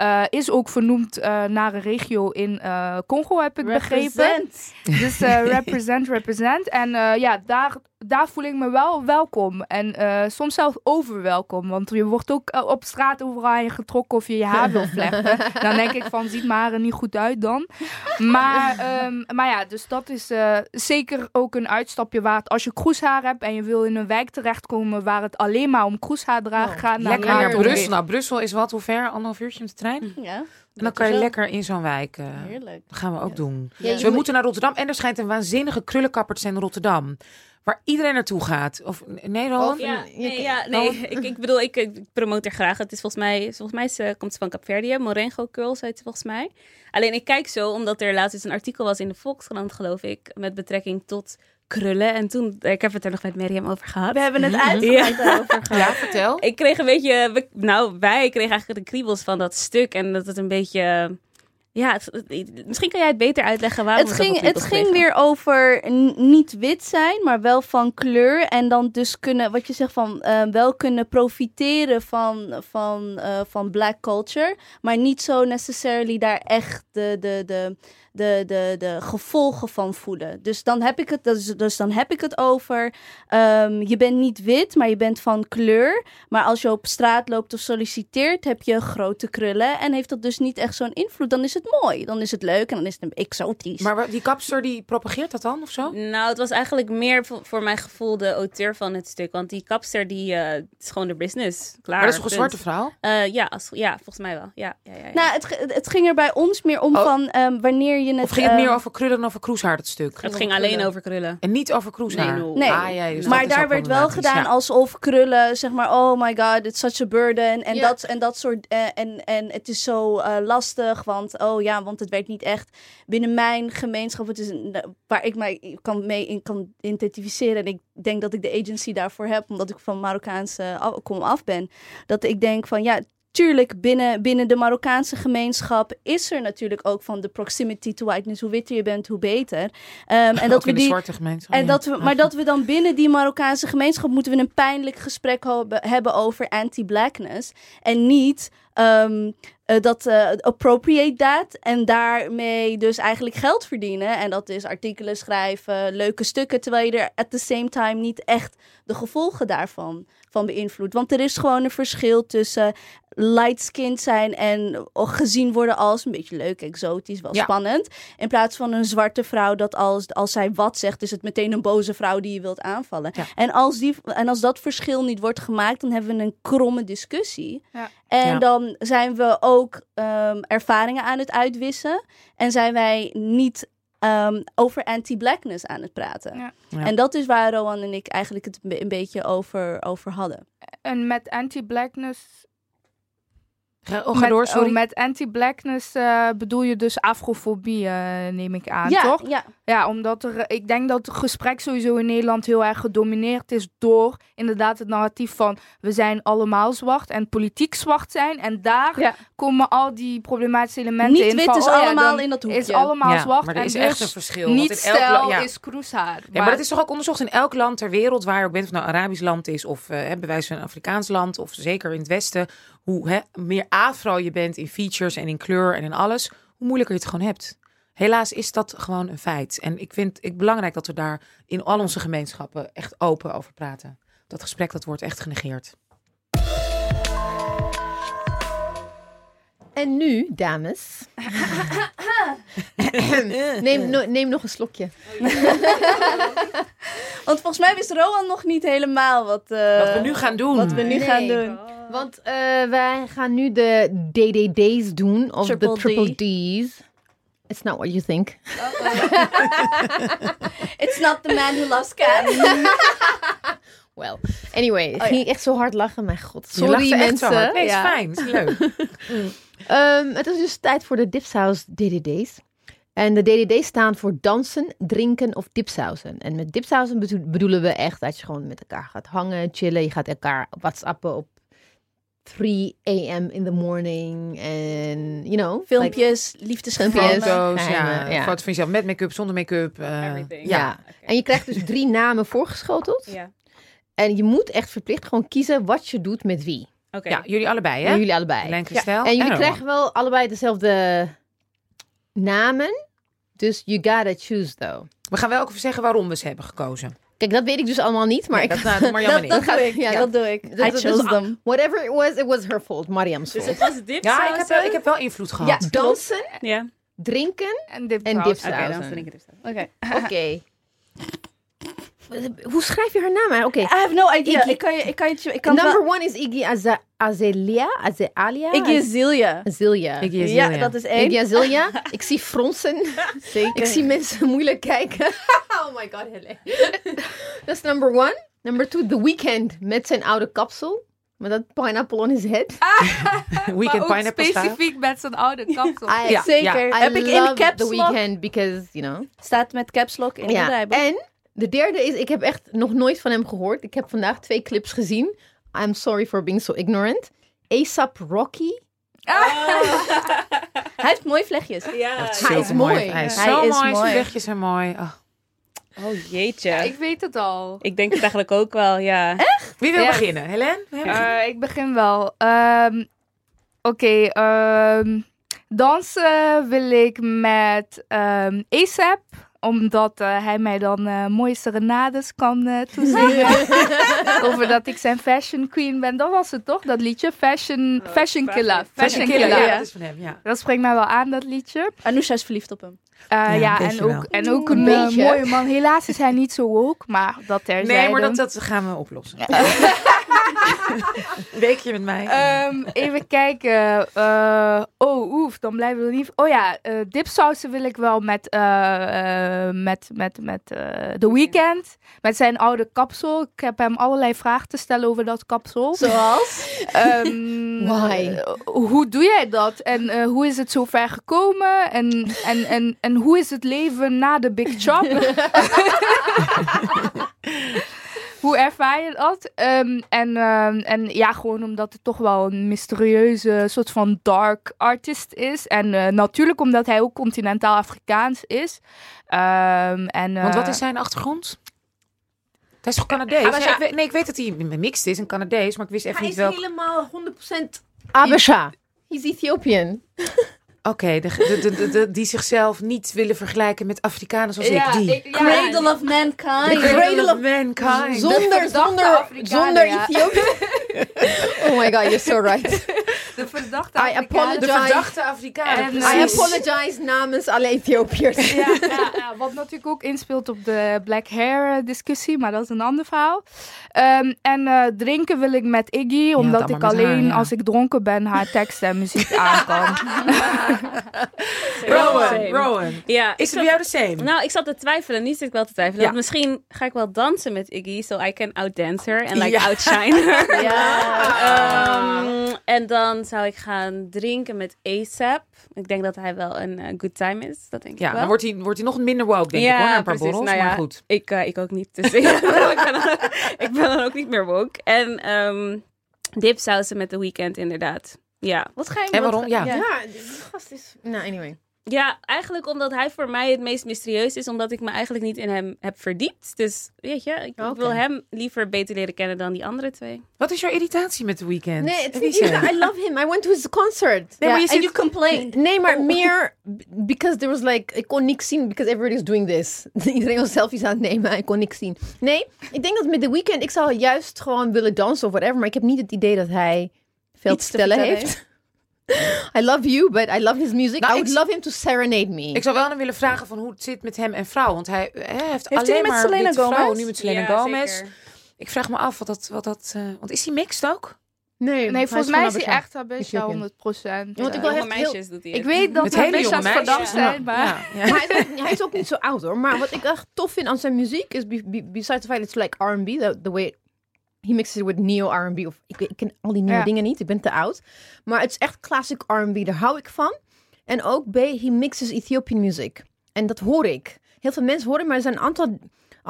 eh, is ook vernoemd eh, naar een regio in eh, Congo, heb ik begrepen. Represent. Dus eh, represent, represent. En ja, daar, daar voel ik me wel welkom. En soms zelfs overwelkom. Want je wordt ook op straat overal aan je getrokken of je je haar wil vlechten. dan denk ik van, ziet mijn haar er niet goed uit dan. Maar, ehm, maar ja, dus dat is zeker ook een uitstapje waard. Als je kroeshaar hebt en je wil in een wijk terechtkomen waar het alleen maar om kroeshaar draagt, ga naar Lekker naar. Brussel. Nou, Brussel is wat, hoe ver? Anderhalf uurtje met de trein? Ja. En dan kan je zo. lekker in zo'n wijk. eh, Heerlijk. dat gaan we ook Ja. doen. Ja, Dus we moet- moeten naar Rotterdam. En er schijnt een waanzinnige krullenkapper te zijn in Rotterdam. Waar iedereen naartoe gaat. Of nee, Roland? Ja, nee, kan- ja, nee. Ik, ik bedoel, ik, ik promote er graag. Het is volgens mij, volgens mij is, eh, komt ze van Capverdië. Morengo Curls heet ze volgens mij. Alleen ik kijk zo, omdat er laatst eens een artikel was in de Volkskrant, geloof ik, met betrekking tot krullen. En toen, ik heb het er nog met Miriam over gehad. We hebben het uitgebreid daarover gehad. Ja, vertel. Ik kreeg een beetje, nou wij kregen eigenlijk de kriebels van dat stuk. En dat het een beetje, ja, het- misschien kan jij het beter uitleggen waarom Het ging, het ging weer over niet wit zijn, maar wel van kleur. En dan dus kunnen, wat je zegt, van eh, wel kunnen profiteren van, van, eh, van black culture. Maar niet zo necessarily daar echt de, de, de, de, de, de gevolgen van voelen. Dus dan heb ik het, dus, dus dan heb ik het over. ehm, je bent niet wit, maar je bent van kleur. Maar als je op straat loopt of solliciteert, heb je grote krullen. En heeft dat dus niet echt zo'n invloed. Dan is het mooi. Dan is het leuk en dan is het een exotisch. Maar die kapster die propageert dat dan of zo? Nou, het was eigenlijk meer voor, voor mijn gevoel de auteur van het stuk. Want die kapster, die eh, is gewoon de business. Klaar. Maar dat is toch een punt. zwarte vrouw? Eh, ja, als, ja, volgens mij wel. Ja, ja, ja, ja. Nou, het, het ging er bij ons meer om Oh. van ehm, wanneer je het... Of ging het ehm, meer over krullen dan over kroeshaar, dat stuk? het ging alleen over krullen. En niet over kroeshaar? Nee, no. Nee, Ah, ja, dus maar daar werd wel gedaan ja. alsof krullen, zeg maar, oh my god, it's such a burden. En, Ja. dat, en dat soort, eh, en, en het is zo eh, lastig, want, oh ja, want het werd niet echt binnen mijn gemeenschap, het is een, waar ik mij kan mee in kan identificeren. En ik denk dat ik de agency daarvoor heb, omdat ik van Marokkaanse af, kom af ben. Dat ik denk van, ja, tuurlijk, binnen, binnen de Marokkaanse gemeenschap is er natuurlijk ook van de proximity to whiteness. Hoe witter je bent, hoe beter. Ehm, en dat Ook we die, zwarte gemeenschap. en ja. dat we, maar dat we dan binnen die Marokkaanse gemeenschap moeten we een pijnlijk gesprek hebben, over anti-blackness. En niet ehm, eh, dat eh, appropriate dat en daarmee dus eigenlijk geld verdienen. En dat is artikelen schrijven, leuke stukken, terwijl je er at the same time niet echt de gevolgen daarvan van beïnvloedt. Want er is gewoon een verschil tussen light-skinned zijn en gezien worden als een beetje leuk, exotisch, wel Ja. spannend. In plaats van een zwarte vrouw dat als, als zij wat zegt, is het meteen een boze vrouw die je wilt aanvallen. Ja. En, als die, en als dat verschil niet wordt gemaakt, dan hebben we een kromme discussie. Ja. En Ja. dan zijn we ook ehm, ervaringen aan het uitwissen. En zijn wij niet ehm, over anti-blackness aan het praten. Ja. Ja. En dat is waar Rowan en ik eigenlijk het een beetje over, over hadden. En met anti-blackness Ga, oh, ga met, door, sorry. oh, met anti-blackness eh, bedoel je dus afrofobie, eh, neem ik aan, ja, toch? ja, Ja, omdat er, ik denk dat het gesprek sowieso in Nederland heel erg gedomineerd is door inderdaad het narratief van we zijn allemaal zwart en politiek zwart zijn. En daar Ja. komen al die problematische elementen niet in. wit van, is oh allemaal in dat hoekje. Is allemaal ja, zwart maar er en is dus echt een verschil. want niet ja. is kroeshaar. Ja, maar dat is toch ook onderzocht in elk land ter wereld waar je ook bent, of het nou een Arabisch land is of eh bij wijze van een Afrikaans land of zeker in het Westen, hoe meer afro je bent in features en in kleur en in alles, hoe moeilijker je het gewoon hebt. Helaas is dat gewoon een feit. En ik vind het belangrijk dat we daar in al onze gemeenschappen echt open over praten. Dat gesprek dat wordt echt genegeerd. En nu, dames. neem, no- neem nog een slokje. Want volgens mij wist Rowan nog niet helemaal wat, eh, Wat we nu gaan doen. wat we nu Nee. gaan doen. Want eh, wij gaan nu de DDD's doen. Of de triple D's. It's not what you think. It's not the man who loves cats. Well, anyway, ik ja. ging echt zo hard lachen. Mijn god, sorry echt zo mensen. hard. Nee, is Ja. fijn. Is leuk. Ehm, het is dus tijd voor de Dipsaus DDD's. En de DDD's staan voor dansen, drinken of dipsausen. En met dipsausen bedo- bedoelen we echt dat je gewoon met elkaar gaat hangen, chillen. Je gaat elkaar whatsappen op 3 a.m. in the morning. En, you know. like- Filmpjes, liefdesgevallen. Filmpjes. Foto's, ja. Ja. Foto's van jezelf met make-up, zonder make-up. eh, ja. En je krijgt dus drie namen voorgeschoteld. Ja. En je moet echt verplicht gewoon kiezen wat je doet met wie. Oké. ja, jullie allebei, En hè? jullie allebei. Helene, Christel En jullie krijgen wel allebei dezelfde namen. Dus you gotta choose though. We gaan wel ook even zeggen waarom we ze hebben gekozen. Kijk, dat weet ik dus allemaal niet. Maar ik dat, nou, doe maar jammer Dat, dat doe ik. Ja. Dat doe ik. Dat- I dat- chose dat- them. Whatever it was, it was her fault. Mariam's Dus fault. het was dip Ja, ik heb, wel, ik heb wel invloed gehad. Ja, dansen, Ja. drinken. En dit En Oké, dan Sausen. vind ik het dus. Oké. Hoe schrijf je haar naam? eigenlijk? Oké. I have no idea. Iggy- Ik kan je, ik kan je, ik kan Number wel- one is Iggy Aza- Azelia. Aze- Alia? Iggy Azalea. Azelia. Iggy Ja, dat is één. Iggy Azelia. Ik zie fronsen. Zeker. Ik zie mensen moeilijk kijken. oh my god, Helene. Dat is number one. Number two, The Weeknd met zijn oude kapsel. Met dat pineapple on his head. Weekend maar ook Pineapple style. specifiek met zijn oude kapsel. I, Ja, Zeker. ja. I Heb ik in caps The lock. Weeknd because, you know. Staat met caps lock in de rijboek. En de derde is, ik heb echt nog nooit van hem gehoord. Ik heb vandaag twee clips gezien. I'm sorry for being so ignorant. ASAP Rocky. Hij heeft mooie vlechtjes. Ja. Hij is mooi. Hij is Hij zo is mooi. mooi. Zijn wegjes zijn mooi. Oh. Oh jeetje. Ik weet het al. Ik denk het eigenlijk ook wel, ja. Wie wil Ja. beginnen? Jij beginnen? Eh, ik begin wel. Ehm, Oké, ehm, dansen wil ik met ehm ASAP. Omdat eh, hij mij dan eh, mooie serenades kan eh toezingen. Over dat ik zijn fashion queen ben. Dat was het toch, dat liedje? Fashion, fashion Killer. Fashion Killer. Ja, ja. dat is van hem, ja. Dat spreekt mij wel aan, dat liedje. Anousha is verliefd op hem. Eh, Ja, ja, en ook, wel. en ook Een een beetje. mooie man. Helaas is hij niet zo woke, maar dat terzijde. Nee, maar dat, dat gaan we oplossen. Weekje met mij. Ehm, even kijken. Eh, oh, oef, dan blijven we niet. Oh ja, eh dipsausen wil ik wel met, eh, met, met, met The Weeknd. Met zijn oude kapsel. Ik heb hem allerlei vragen te stellen over dat kapsel. Zoals? Ehm, Why? hoe doe jij dat? En hoe is het zo ver gekomen? En, en, en, en hoe is het leven na de Big Chop? hoe ervaar je dat? Ehm, en, ehm, en ja, gewoon omdat het toch wel een mysterieuze soort van dark artist is. En eh, natuurlijk omdat hij ook continentaal Afrikaans is. Ehm, en, Want wat eh, is zijn achtergrond? Hij is toch Canadees? Habesha. Ja, ik weet, nee, ik weet dat hij mixed is en Canadees, maar ik wist even Hij niet is welk... helemaal 100% Abisha. He's Ethiopian. Oké, die zichzelf niet willen vergelijken met Afrikanen zoals ik. Die. Cradle of mankind. The cradle of mankind. Zonder, zonder, Afrikanen, zonder ja. Ethiopië. oh my god, you're so right. de verdachte I Afrikaan. De verdachte Afrikanen. En, I apologize namens alle Ethiopiërs. Ja, ja, ja, wat natuurlijk ook inspeelt op de black hair eh, discussie, maar dat is een ander verhaal. Ehm, en eh, drinken wil ik met Iggy, omdat ik alleen haar, ja. als ik dronken ben haar teksten en muziek aan kan. Rowan. Rowan. Ja, Is het bij jou de same? Nou, ik zat te twijfelen. Nu zit ik wel te twijfelen. Ja. Misschien ga ik wel dansen met Iggy, so I can outdance her en like Ja. outshine her. Ja. Ehm, en dan zou ik gaan drinken met ASAP. Ik denk dat hij wel een eh, good time is. Dat denk ik ja, wel. dan wordt hij, wordt hij nog minder woke, denk Ja, ik hoor, een paar borrels. Nou ja, maar goed. Ik, eh, ik ook niet. Dus ik, ik, ben dan, ik ben dan ook niet meer woke. En ehm dipsausen met de weekend inderdaad. Ja. Wat ga je En waarom? ga- Ja. Ja, die gast is... Nou, anyway. ja, eigenlijk omdat hij voor mij het meest mysterieus is. Omdat ik me eigenlijk niet in hem heb verdiept. Dus weet je, ik wil hem liever beter leren kennen dan die andere twee. Wat is jouw irritatie met de weekend? Nee, het is is? I love him. I went to his concert. Nee, maar je And zit... you complained. Nee, maar meer b- because there was like ik kon niks zien because everybody's doing this. Iedereen was selfies aan het nemen, ik kon niks zien. Nee, ik denk dat met The Weeknd ik zou juist gewoon willen dansen of whatever, maar ik heb niet het idee dat hij veel te vertellen vertellen heeft. I love you, but I love his music. Nou, I would ik- love him to serenade me. Ik zou wel hem willen vragen van hoe het zit met hem en vrouw. Want hij, hij heeft, alleen met maar Selena Gomez? vrouwen, nu met Selena Ja, Gomez. zeker. Ik vraag me af wat dat... Wat dat eh, want is hij mixed ook? nee, Nee, volgens mij is hij echt Habesha Ethiopië. 100 procent. Want ik echt heel- meisjes doet hij Ik weet dat Habesha's verdampt zijn, maar... Ja, ja. Maar hij, is ook, hij is ook niet zo oud hoor. Maar wat ik echt tof vind aan zijn muziek is, be- be- besides the fact it's like R&B, the, the way he mixes it with neo R&B. Of, ik, ik ken al die nieuwe Ja. dingen niet, ik ben te oud. Maar het is echt classic R&B, daar hou ik van. En ook B, he mixes Ethiopian music. En dat hoor ik. Heel veel mensen horen, maar er zijn een aantal...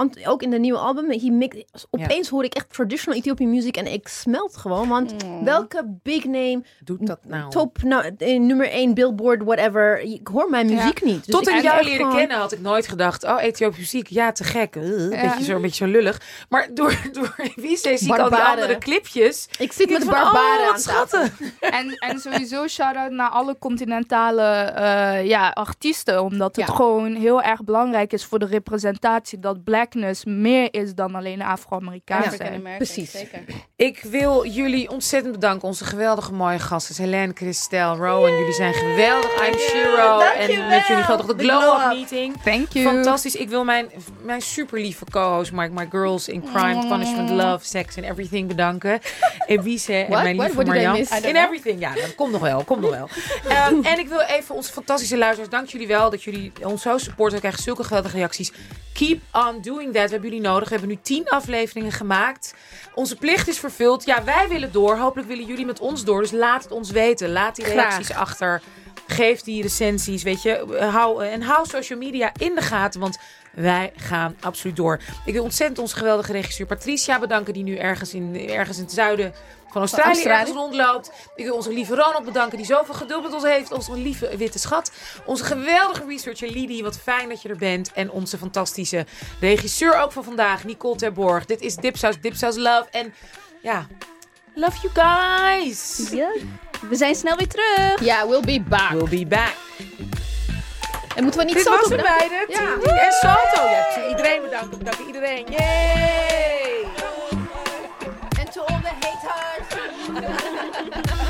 ant- ook in de nieuwe album, he mix, opeens hoor ik echt traditional Ethiopian music en ik smelt gewoon. Want welke big name, Doet dat nou? top, nou, eh, nummer 1 billboard, whatever. Ik hoor mijn muziek niet. Dus Tot ik jou leren gewoon- kennen had ik nooit gedacht, oh, Ethiopische muziek, ja, te gek. Uh, Ja. beetje zo, een beetje zo lullig. Maar door, door wie zie ik al die andere clipjes. Ik zit met van, barbaren oh, aan schattig. En, en sowieso shout-out naar alle continentale eh, ja, artiesten. Omdat het Ja. gewoon heel erg belangrijk is voor de representatie dat blackness meer is dan alleen Afro-Amerikaans Ja. zijn. African American, precies. Zeker. Ik wil jullie ontzettend bedanken. Onze geweldige mooie gasten. Helene, Christel, Rowan. Jullie zijn geweldig. I'm Shiro. Dankjewel. En met jullie geldt toch de De Glow glow Up up. meeting. Thank you. Fantastisch. Ik wil mijn, mijn super lieve co-host, my, my girls in crime, punishment, love, sex and everything bedanken. Ebice en What? mijn What? lieve What Marjan. In know. everything. Ja, dat komt nog wel. Komt nog wel. Ehm, en ik wil even onze fantastische luisteraars, dank jullie wel dat jullie ons zo supporten. We krijgen zulke geweldige reacties. Keep on doing that. We hebben jullie nodig. We hebben nu tien afleveringen gemaakt. Onze plicht is vervuld. Ja, wij willen door. Hopelijk willen jullie met ons door. Dus laat het ons weten. Laat die Graag. reacties achter. Geef die recensies, weet je. Hou, en hou social media in de gaten, want wij gaan absoluut door. Ik wil ontzettend onze geweldige regisseur Patricia bedanken, die nu ergens in, ergens in het zuiden van Australië, Australië. ergens rondloopt. Ik wil onze lieve Ronald bedanken, die zoveel geduld met ons heeft. Onze lieve witte schat. Onze geweldige researcher Lidie, wat fijn dat je er bent. En onze fantastische regisseur ook van vandaag, Nicole Terborg. Dit is Dipsaus, Dipsaus Love. En ja, love you guys. Ja. We zijn snel weer terug. Ja, we'll be back. We'll be back. En moeten we niet Dit zo was doen? het beide. Ja. En Salto. Ja, iedereen bedanken. Bedanken iedereen. Yay! Thank you.